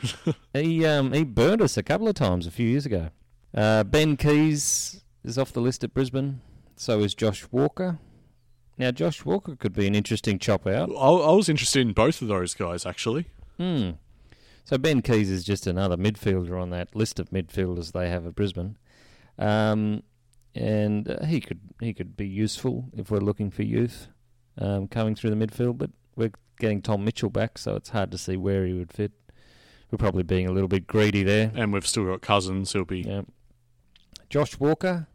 He um, he burned us a couple of times a few years ago. Uh, ben Keays is off the list at Brisbane. So is Josh Walker. Now Josh Walker could be an interesting chop out. I, I was interested in both of those guys, actually. Hmm. So Ben Keays is just another midfielder on that list of midfielders they have at Brisbane, um, and uh, he could he could be useful if we're looking for youth um, coming through the midfield. But we're getting Tom Mitchell back, so it's hard to see where he would fit. We're probably being a little bit greedy there. And we've still got Cousins, who'll be. Yeah. Josh Walker,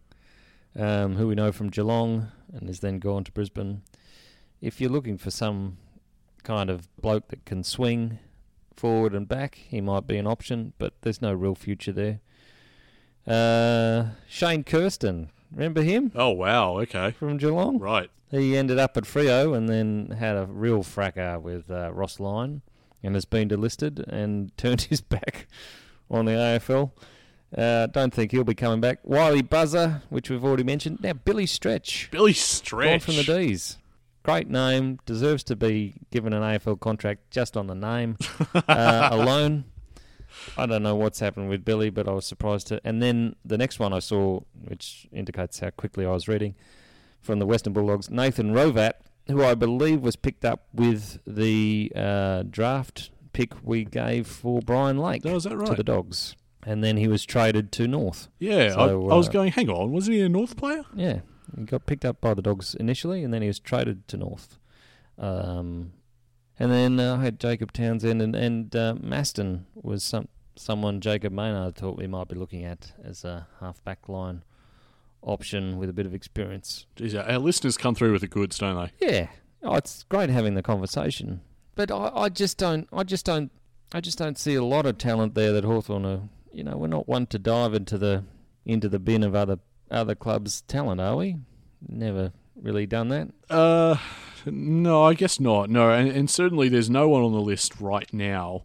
um, who we know from Geelong and has then gone to Brisbane. If you're looking for some kind of bloke that can swing forward and back, he might be an option, but there's no real future there. Uh, Shane Kersten, remember him Oh wow, okay, from Geelong? right. He ended up at Freo and then had a real fracas with uh, Ross Lyon and has been delisted and *laughs* turned his back on the AFL. Uh, don't think he'll be coming back. Wylie Buzza, which we've already mentioned. Now Billy Stretch, Billy Stretch. gone from the D's. Great name, deserves to be given an AFL contract just on the name uh, *laughs* alone. I don't know what's happened with Billy, but I was surprised to. And then the next one I saw, which indicates how quickly I was reading, from the Western Bulldogs, Nathan Hrovat, who I believe was picked up with the uh, draft pick we gave for Brian Lake Oh, is that right? to the Dogs. And then he was traded to North. Yeah, So, I, I was uh, going. Hang on, wasn't he a North player? Yeah, he got picked up by the Dogs initially, and then he was traded to North. Um, and then uh, I had Jacob Townsend and and uh, Maston was some someone Jacob Maynard thought we might be looking at as a half back line option with a bit of experience. Our listeners come through with the goods, don't they? Yeah, oh, it's great having the conversation, but I, I just don't, I just don't, I just don't see a lot of talent there that Hawthorn are. You know, we're not one to dive into the into the bin of other other clubs' talent, are we? Never really done that. Uh, no, I guess not. No, and, and certainly there's no one on the list right now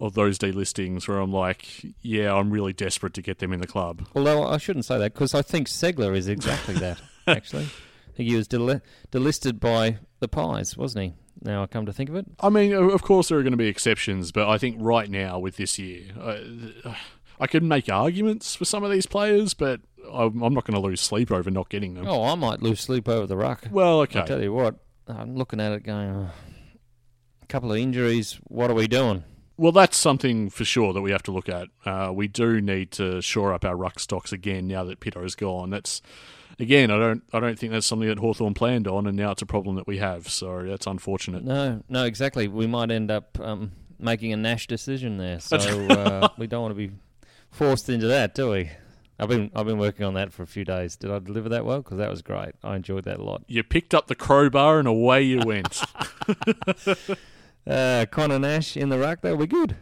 of those delistings where I'm like, yeah, I'm really desperate to get them in the club. Although I shouldn't say that because I think Ceglar is exactly that. *laughs* actually, I think he was del- delisted by the Pies, wasn't he? Now I come to think of it. I mean, of course there are going to be exceptions, but I think right now with this year, uh, I could make arguments for some of these players, but I'm, I'm not going to lose sleep over not getting them. Oh, I might lose sleep over the ruck. Well, I okay. tell you what, I'm looking at it going. Oh, a couple of injuries. What are we doing? Well, that's something for sure that we have to look at. Uh, we do need to shore up our ruck stocks again now that Pito's gone. That's again, I don't, I don't think that's something that Hawthorn planned on, and now it's a problem that we have. So that's unfortunate. No, no, exactly. We might end up um, making a Nash decision there. So uh, we don't want to be forced into that, do we? I've been I've been working on that for a few days. Did I deliver that well? Because that was great. I enjoyed that a lot. You picked up the crowbar and away you went. *laughs* *laughs* Uh, Conor Nash in the ruck, that'll be good.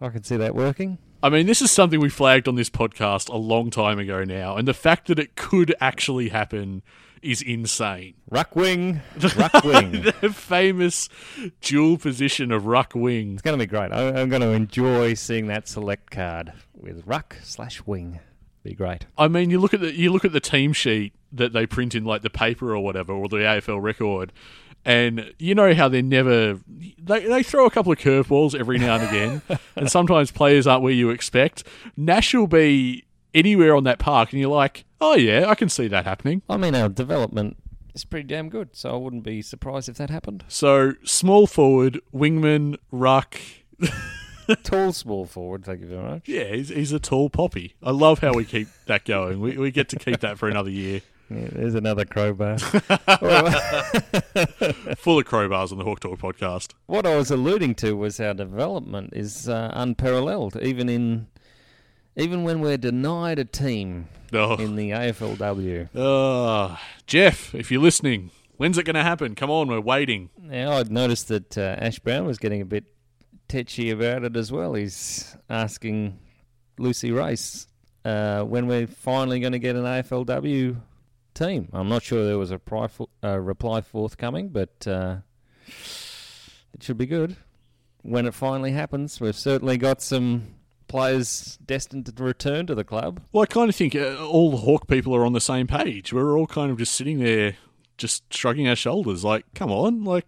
I can see that working. I mean, this is something we flagged on this podcast a long time ago now, and the fact that it could actually happen is insane. Ruck wing, *laughs* ruck wing. The famous dual position of ruck wing. It's going to be great. I, I'm going to enjoy seeing that select card with ruck slash wing. Be great. I mean, you look at the you look at the team sheet that they print in like the paper or whatever, or the AFL record, and you know how they're never they they throw a couple of curveballs every now and again, *laughs* and sometimes players aren't where you expect. Nash will be anywhere on that park, and you're like, oh yeah, I can see that happening. I mean, our development is pretty damn good, so I wouldn't be surprised if that happened. So small forward, wingman, ruck. *laughs* Tall, small forward. Thank you very much. Yeah, he's, he's a tall poppy. I love how we keep that going. We, we get to keep that for another year. Yeah, there's another crowbar. *laughs* *laughs* Full of crowbars on the Hawk Talk podcast. what I was alluding to was our development is uh, unparalleled, even in even when we're denied a team Oh, in the AFLW. uh, Jeff, if you're listening, when's it going to happen? Come on, we're waiting. Now I'd noticed that uh, Ash Brown was getting a bit tetchy about it as well. He's asking Lucy Race uh, when we're finally going to get an AFLW team. I'm not sure there was a uh, reply forthcoming, but uh, it should be good when it finally happens. We've certainly got some players destined to return to the club. Well, I kind of think uh, all the Hawk people are on the same page. We're all kind of just sitting there, just shrugging our shoulders, like, "Come on, like,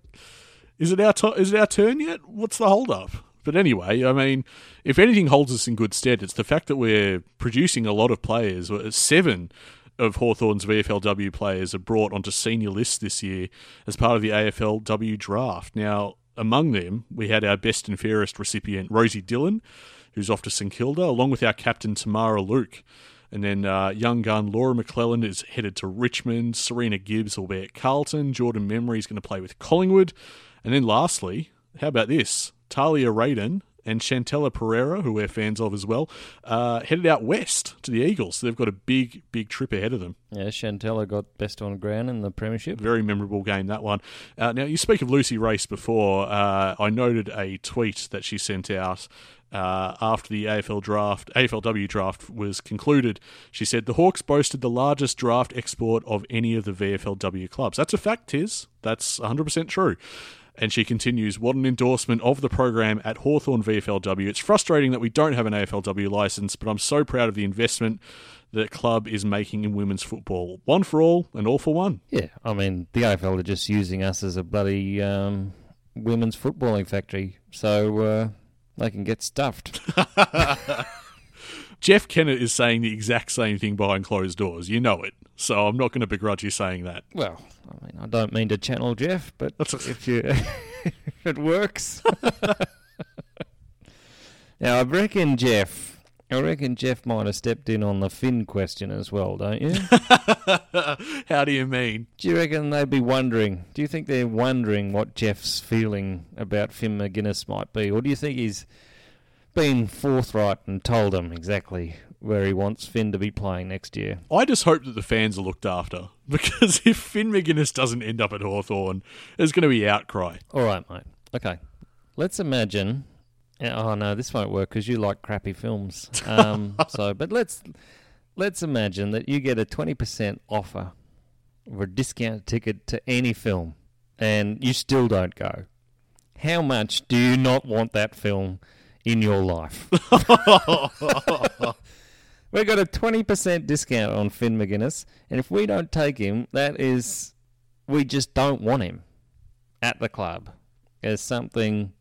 is it our to- is it our turn yet? What's the hold up?" But anyway, I mean, if anything holds us in good stead, it's the fact that we're producing a lot of players. Seven of Hawthorn's VFLW players are brought onto senior lists this year as part of the AFLW draft. Now, among them, we had our best and fairest recipient, Rosie Dillon, who's off to St Kilda, along with our captain, Tamara Luke. And then uh, young gun Laura McClellan is headed to Richmond. Serena Gibbs will be at Carlton. Jordan Membrey is going to play with Collingwood. And then lastly, how about this? Talia Radan and Chantella Perera, who we're fans of as well, uh, headed out west to the Eagles. So they've got a big, big trip ahead of them. Yeah, Chantella got best on ground in the premiership. Very memorable game, that one. Uh, now, you speak of Lucy Race before. Uh, I noted a tweet that she sent out uh, after the AFL draft, AFLW draft was concluded. She said the Hawks boasted the largest draft export of any of the VFLW clubs. That's a fact, Tiz. That's 100% true. And she continues, what an endorsement of the program at Hawthorn VFLW. It's frustrating that we don't have an AFLW license, but I'm so proud of the investment that club is making in women's football. One for all and all for one. Yeah, I mean, the AFL are just using us as a bloody um, women's footballing factory, so uh, they can get stuffed. *laughs* Jeff Kennett is saying the exact same thing behind closed doors. You know it. So I'm not going to begrudge you saying that. well, I mean, I don't mean to channel Jeff, but if you *laughs* if it works. *laughs* now, I reckon Jeff. I reckon Jeff might have stepped in on the Finn question as well, don't you? *laughs* How do you mean? Do you reckon they'd be wondering? Do you think they're wondering what Jeff's feeling about Finn Maginness might be? Or do you think he's been forthright and told him exactly where he wants Finn to be playing next year? I just hope that the fans are looked after *laughs* because if Finn Maginness doesn't end up at Hawthorn, there's going to be outcry. All right, mate. Okay. Let's imagine. Oh no, this won't work because you like crappy films. Um, *laughs* so, but let's let's imagine that you get a twenty percent offer or a discount ticket to any film, and you still don't go. How much do you not want that film in your life? *laughs* *laughs* We've got a 20% discount on Finn Maginness, and if we don't take him, that is, we just don't want him at the club. There's something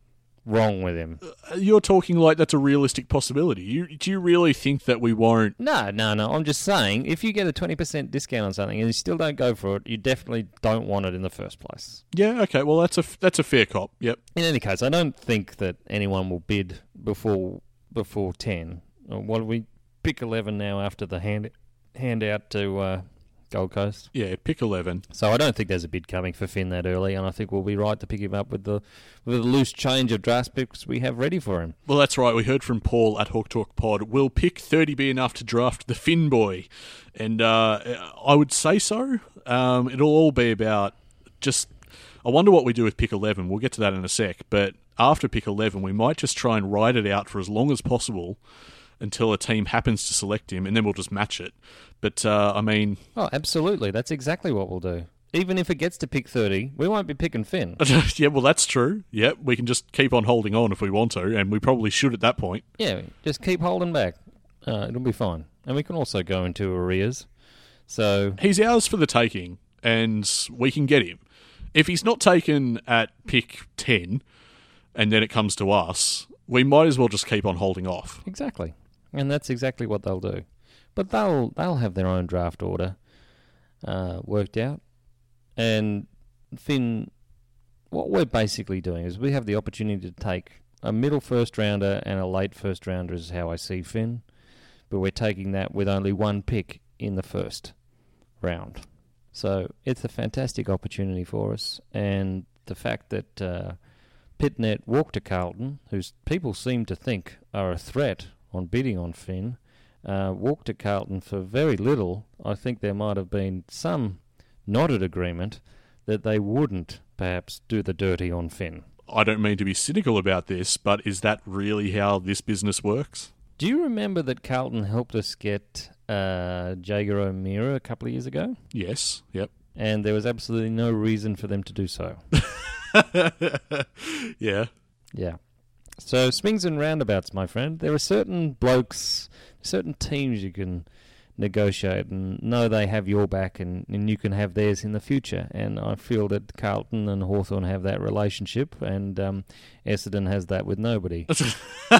wrong with him. You're talking like that's a realistic possibility. You, do you really think that we won't? No, no, no. I'm just saying, if you get a 20% discount on something and you still don't go for it, you definitely don't want it in the first place. Yeah, okay. Well, that's a that's a fair cop. Yep. In any case, I don't think that anyone will bid before before 10. Uh, What do we pick 11 now after the hand handout to uh, Gold Coast? Yeah, pick eleven. So I don't think there's a bid coming for Finn that early, and I think we'll be right to pick him up with the with the loose change of draft picks we have ready for him. Well, that's right. We heard from Paul at Hawk Talk Pod. Will pick 30 be enough to draft the Finn boy? And uh, I would say so. Um, it'll all be about just. I wonder what we do with pick 11. We'll get to that in a sec. But after pick 11, we might just try and ride it out for as long as possible until a team happens to select him, and then we'll just match it. But, uh, I mean, Oh, absolutely. That's exactly what we'll do. Even if it gets to pick 30, we won't be picking Finn. *laughs* yeah, well, that's true. Yeah, we can just keep on holding on if we want to, and we probably should at that point. Yeah, just keep holding back. Uh, it'll be fine. And we can also go into arrears. So, He's ours for the taking, and we can get him. If he's not taken at pick 10, and then it comes to us, we might as well just keep on holding off. exactly. And that's exactly what they'll do. But they'll they'll have their own draft order uh, worked out. And Finn, what we're basically doing is we have the opportunity to take a middle first rounder and a late first rounder, is how I see Finn. But we're taking that with only one pick in the first round. So it's a fantastic opportunity for us. And the fact that uh, Pittonet walked to Carlton, whose people seem to think are a threat on bidding on Finn, uh, walked to Carlton for very little. I think there might have been some nodded agreement that they wouldn't perhaps do the dirty on Finn. I don't mean to be cynical about this, but is that really how this business works? Do you remember that Carlton helped us get uh, Jaeger O'Meara a couple of years ago? Yes, yep. And there was absolutely no reason for them to do so. *laughs* yeah. Yeah. So swings and roundabouts, my friend. There are certain blokes, certain teams you can negotiate and know they have your back and, and you can have theirs in the future. And I feel that Carlton and Hawthorn have that relationship and um, Essendon has that with nobody. *laughs*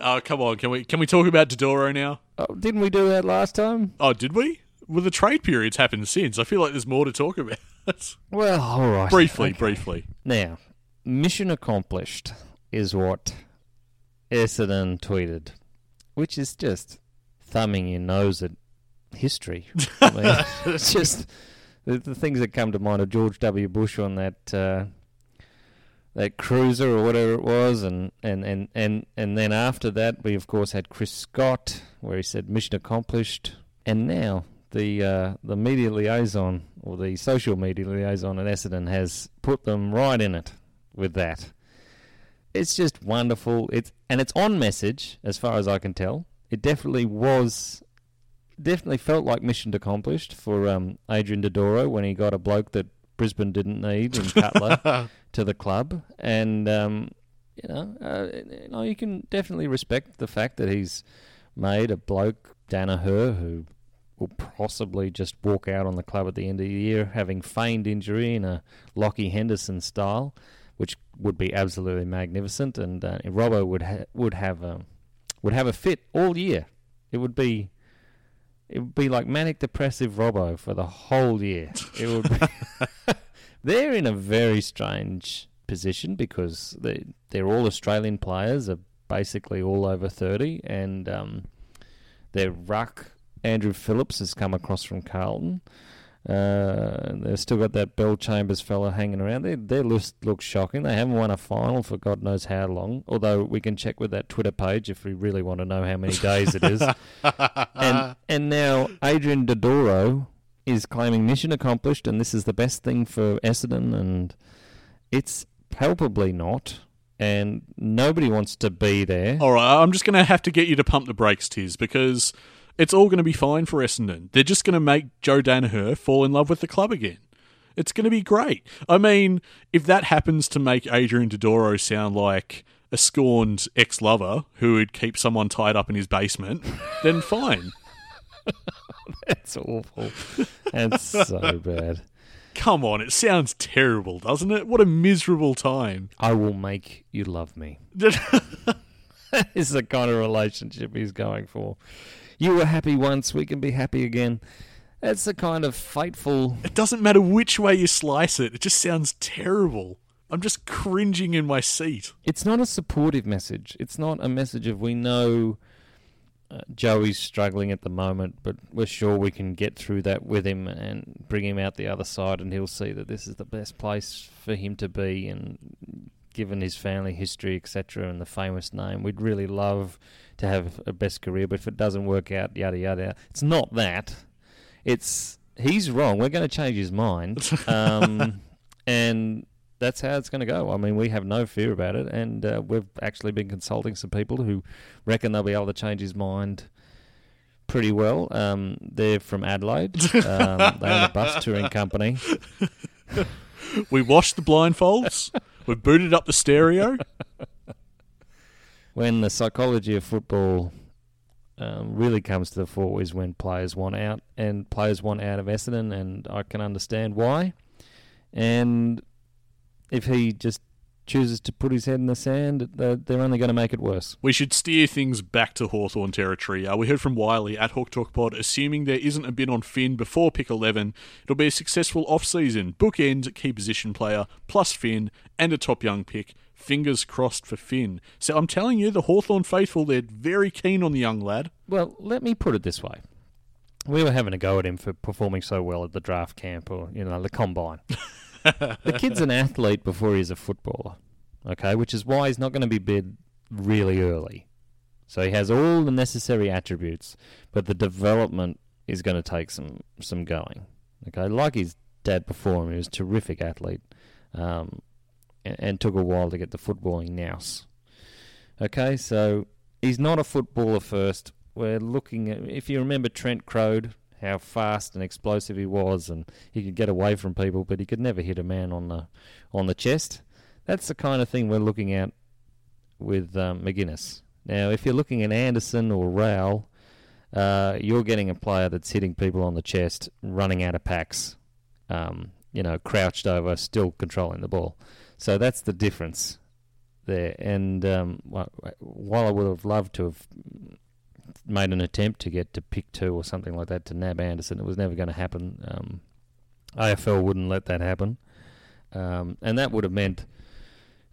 oh, come on. Can we can we talk about Dodoro now? oh, didn't we do that last time? Oh, did we? Well, the trade period's happened since. I feel like there's more to talk about. *laughs* Well, all right. briefly, Okay. briefly. Now, mission accomplished is what Essendon tweeted, which is just thumbing your nose at history. *laughs* I mean, it's just the, the things that come to mind of George W. Bush on that uh, that cruiser or whatever it was, and, and, and, and, and then after that, we of course had Chris Scott, where he said mission accomplished, and now. The uh, the media liaison or the social media liaison at Essendon has put them right in it with that. it's just wonderful. It's and it's on message as far as I can tell. It definitely was, definitely felt like mission accomplished for um, Adrian Dodoro when he got a bloke that Brisbane didn't need in Cutler *laughs* to the club, and um, you know, uh, you know, you can definitely respect the fact that he's made a bloke Daniher who will possibly just walk out on the club at the end of the year, having feigned injury in a Lachie Henderson style, which would be absolutely magnificent. And uh, Robbo would ha- would have a would have a fit all year. It would be it would be like manic depressive Robbo for the whole year. It would. Be *laughs* they're in a very strange position because they they're all Australian players, are basically all over thirty, and um, their ruck Andrew Phillips has come across from Carlton. Uh, they've still got that Bellchambers fella hanging around. Their, their list looks shocking. They haven't won a final for God knows how long. Although we can check with that Twitter page if we really want to know how many days it is. *laughs* and and now Adrian Dodoro is claiming mission accomplished, and this is the best thing for Essendon, and it's palpably not. And nobody wants to be there. All right, I'm just going to have to get you to pump the brakes, Tiz, because it's all going to be fine for Essendon. They're just going to make Joe Daniher fall in love with the club again. It's going to be great. I mean, if that happens to make Adrian Dodoro sound like a scorned ex lover who would keep someone tied up in his basement, then fine. *laughs* *laughs* That's awful. That's so bad. Come on, it sounds terrible, doesn't it? What a miserable time. I will make you love me. *laughs* is the kind of relationship he's going for. You were happy once, we can be happy again. That's the kind of fateful. It doesn't matter which way you slice it, it just sounds terrible. I'm just cringing in my seat. It's not a supportive message. It's not a message of we know uh, Joey's struggling at the moment, but we're sure we can get through that with him and bring him out the other side, and he'll see that this is the best place for him to be. And given his family history, etc., and the famous name, we'd really love to have a best career. But if it doesn't work out, yada yada, it's not that. It's he's wrong. We're going to change his mind, *laughs* um, and that's how it's going to go. I mean, we have no fear about it, and uh, we've actually been consulting some people who reckon they'll be able to change his mind pretty well. Um, they're from Adelaide. *laughs* Um, they own a bus touring company. *laughs* we washed the blindfolds. we booted up the stereo. When the psychology of football um, really comes to the fore is when players want out, and players want out of Essendon, and I can understand why. And if he just chooses to put his head in the sand, they're only going to make it worse. We should steer things back to Hawthorn territory. Uh, we heard from Wiley at Hawk Talk Pod, assuming there isn't a bid on Finn before pick 11, it'll be a successful off-season. Bookend, key position player, plus Finn, and a top young pick. Fingers crossed for Finn. So I'm telling you, the Hawthorn faithful, they're very keen on the young lad. Well, let me put it this way. We were having a go at him for performing so well at the draft camp or, you know, the combine. *laughs* the kid's an athlete before he's a footballer, okay, which is why he's not going to be bid really early. So he has all the necessary attributes, but the development is going to take some some going. Okay, like his dad before him, he was a terrific athlete, um, and, took a while to get the footballing nous. Okay, so he's not a footballer first. We're looking at if you remember Trent Croad, how fast and explosive he was, and he could get away from people, but he could never hit a man on the on the chest. That's the kind of thing we're looking at with um, Maginness. Now, if you're looking at Anderson or Rowell, uh, you're getting a player that's hitting people on the chest, running out of packs, um, you know, crouched over, still controlling the ball. So that's the difference there. And um, while I would have loved to have made an attempt to get to pick two or something like that to nab Anderson. It was never going to happen. Um, AFL wouldn't let that happen, um, and that would have meant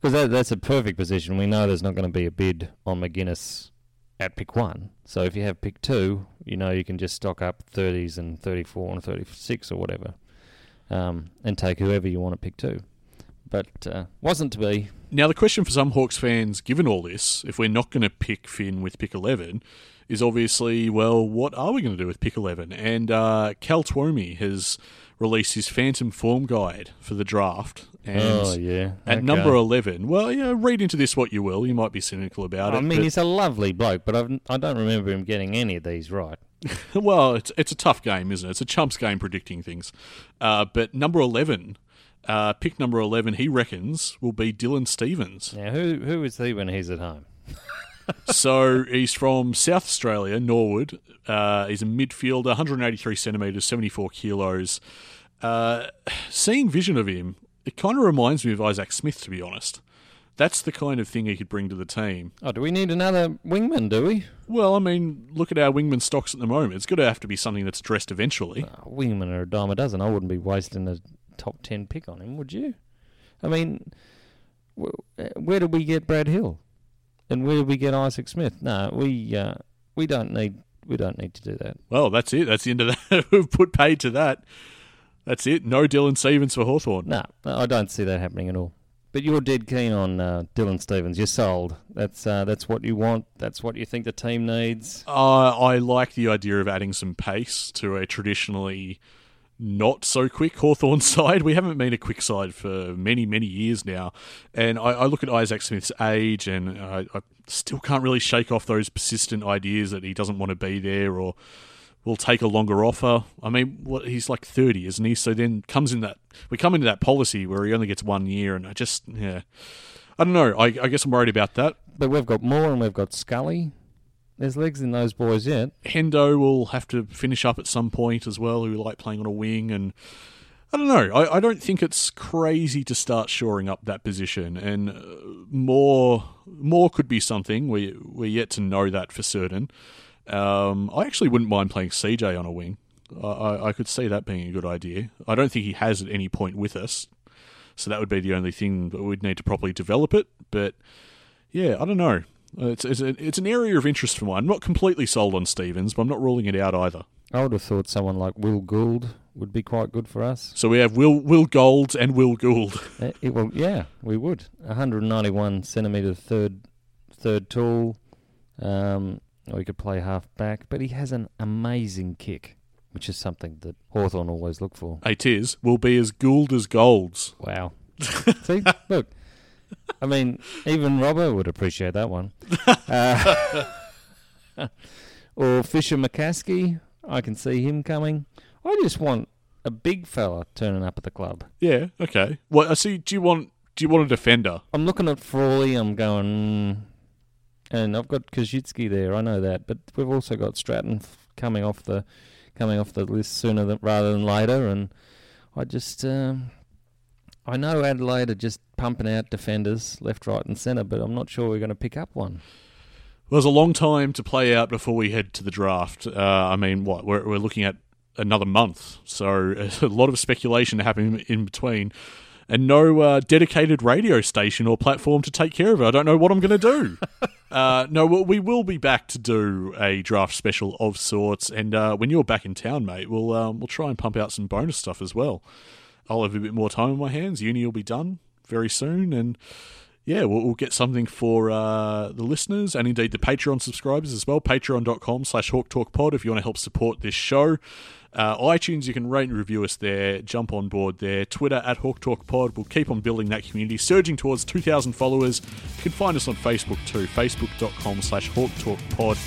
because that, that's a perfect position. We know there's not going to be a bid on Maginness at pick one. So if you have pick two, you know you can just stock up 30s and 34 and 36 or whatever, um, and take whoever you want to pick two. But uh, wasn't to be. Now, the question for some Hawks fans, given all this, if we're not going to pick Finn with pick 11, is obviously, well, what are we going to do with pick 11? And uh, Cal Twomey has released his Phantom Form Guide for the draft. And oh, yeah. At Okay. number 11, well, yeah, read into this what you will. You might be cynical about it. I mean, but- he's a lovely bloke, but I've, I don't remember him getting any of these right. *laughs* well, it's it's a tough game, isn't it? It's a chumps game predicting things. Uh, but number eleven, uh, pick number eleven, he reckons will be Dylan Stevens. Now, who who is he when he's at home? *laughs* so he's from South Australia, Norwood. Uh, he's a midfielder, 183 centimeters, 74 kilos. Uh, seeing vision of him, it kind of reminds me of Isaac Smith, to be honest. That's the kind of thing he could bring to the team. Oh, do we need another wingman? Do we? Well, I mean, look at our wingman stocks at the moment. It's going to have to be something that's addressed eventually. Oh, wingman are a dime a dozen. I wouldn't be wasting a top ten pick on him, would you? I mean, wh- uh, where did we get Brad Hill, and where did we get Isaac Smith? No, we uh, we don't need we don't need to do that. Well, that's it. That's the end of that. *laughs* We've put paid to that. That's it. No Dylan Stevens for Hawthorn. No, I don't see that happening at all. But you're dead keen on uh, Dylan Stevens. You're sold. That's uh, that's what you want. That's what you think the team needs. Uh, I like the idea of adding some pace to a traditionally not so quick Hawthorn *laughs* side. We haven't been a quick side for many, many years now. And I, I look at Isaac Smith's age and I, I still can't really shake off those persistent ideas that he doesn't want to be there or will take a longer offer. I mean, what, he's like 30, isn't he? So then comes in that we come into that policy where he only gets one year, and I just yeah, I don't know. I, I guess I'm worried about that. But we've got Moore and we've got Scully. There's legs in those boys yet. Hendo will have to finish up at some point as well, who like playing on a wing. And I don't know. I, I don't think it's crazy to start shoring up that position. And uh, more more could be something. We, we're yet to know that for certain. Um, I actually wouldn't mind playing CJ on a wing. I, I, I could see that being a good idea. I don't think he has at any point with us. So that would be the only thing that we'd need to properly develop it. But yeah, I don't know. It's it's, a, it's an area of interest for mine. I'm not completely sold on Stevens, but I'm not ruling it out either. I would have thought someone like Will Gould would be quite good for us. So we have Will Will Gold and Will Gould. Uh, *laughs* it, well, yeah, we would. 191 centimetre third third tall. Um, or he could play half back, but he has an amazing kick, which is something that Hawthorn always look for. It is will be as Gould as Golds. Wow. *laughs* See, look. I mean, even Robbo would appreciate that one. *laughs* Uh, or Fischer McAsey, I can see him coming. I just want a big fella turning up at the club. Yeah. Okay. Well, I see. Do you want do you want a defender? I'm looking at Frawley. I'm going, and I've got Kajitsky there. I know that, but we've also got Stratton coming off the coming off the list sooner than, rather than later. And I just, um, I know Adelaide are just pumping out defenders left, right, and centre, but I'm not sure we're going to pick up one. Well, there's a long time to play out before we head to the draft. Uh, I mean, what we're we're looking at another month, so *laughs* a lot of speculation happening in between, and no uh, dedicated radio station or platform to take care of it. I don't know what I'm going to do. *laughs* uh, no, well, we will be back to do a draft special of sorts, and uh, when you're back in town, mate, we'll um, we'll try and pump out some bonus stuff as well. I'll have a bit more time on my hands. Uni will be done very soon, and yeah, we'll, we'll get something for uh, the listeners and indeed the Patreon subscribers as well. Patreon.com slash Hawk Talk Pod if you want to help support this show. Uh, iTunes, you can rate and review us there. Jump on board there. Twitter at Hawk Talk Pod. We'll keep on building that community, surging towards 2,000 followers. You can find us on Facebook too. Facebook.com slash Hawk Talk Pod.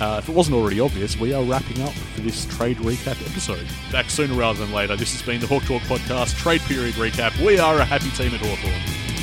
Uh, if it wasn't already obvious, we are wrapping up for this trade recap episode. Back sooner rather than later. This has been the Hawk Talk Podcast Trade Period Recap. We are a happy team at Hawthorn.